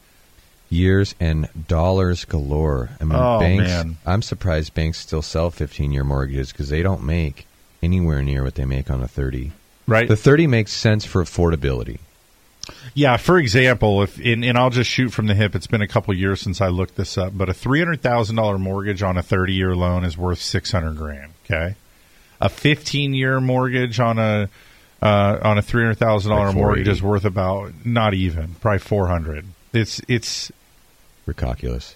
Years and dollars galore. I mean, Oh, banks. man. I'm surprised banks still sell 15 year mortgages because they don't make anywhere near what they make on a 30. Right. The 30 makes sense for affordability. Yeah, for example, if and, and I'll just shoot from the hip. It's been a couple years since I looked this up, but a three hundred thousand dollar mortgage on a thirty year loan is worth six hundred grand. Okay, a fifteen year mortgage on a uh, on a three hundred thousand dollar mortgage is worth about not even probably four hundred. It's it's Recalculus.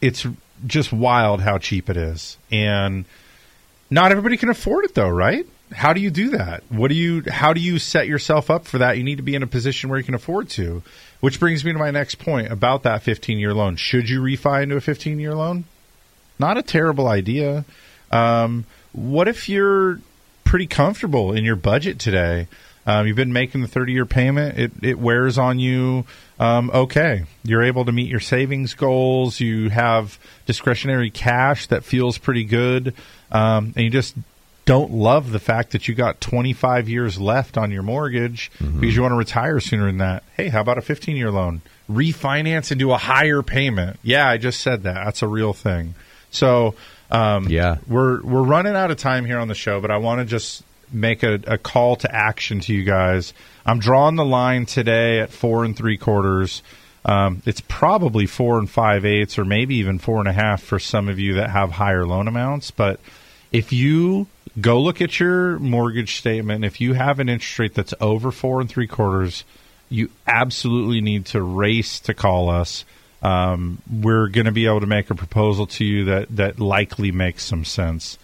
it's just wild how cheap it is, and not everybody can afford it though, right? How do you do that? What do you? How do you set yourself up for that? You need to be in a position where you can afford to. Which brings me to my next point about that 15 year loan. Should you refi into a 15 year loan? Not a terrible idea. Um, what if you're pretty comfortable in your budget today? Um, you've been making the 30 year payment. It, it wears on you. Um, okay. You're able to meet your savings goals. You have discretionary cash that feels pretty good. Um, and you just don't love the fact that you got 25 years left on your mortgage because you want to retire sooner than that. Hey, how about a 15 year loan? Refinance and do a higher payment. Yeah, I just said that. That's a real thing. So, um, yeah, we're we're running out of time here on the show, but I want to just make a, a call to action to you guys. I'm drawing the line today at four and three quarters. Um, it's probably four and five eighths, or maybe even four and a half for some of you that have higher loan amounts. But if you go look at your mortgage statement, if you have an interest rate that's over four and three quarters, you absolutely need to race to call us. Um, we're going to be able to make a proposal to you that that likely makes some sense.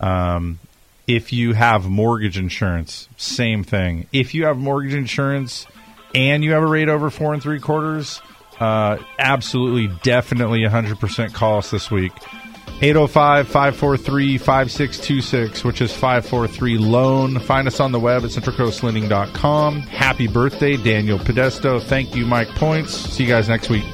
Um, if you have mortgage insurance, same thing. If you have mortgage insurance and you have a rate over four and three quarters, uh, absolutely, definitely 100% call us this week. 805 543 5626, which is 543 loan. Find us on the web at centralcoastlending.com. Happy birthday, Daniel Podesto. Thank you, Mike Points. See you guys next week.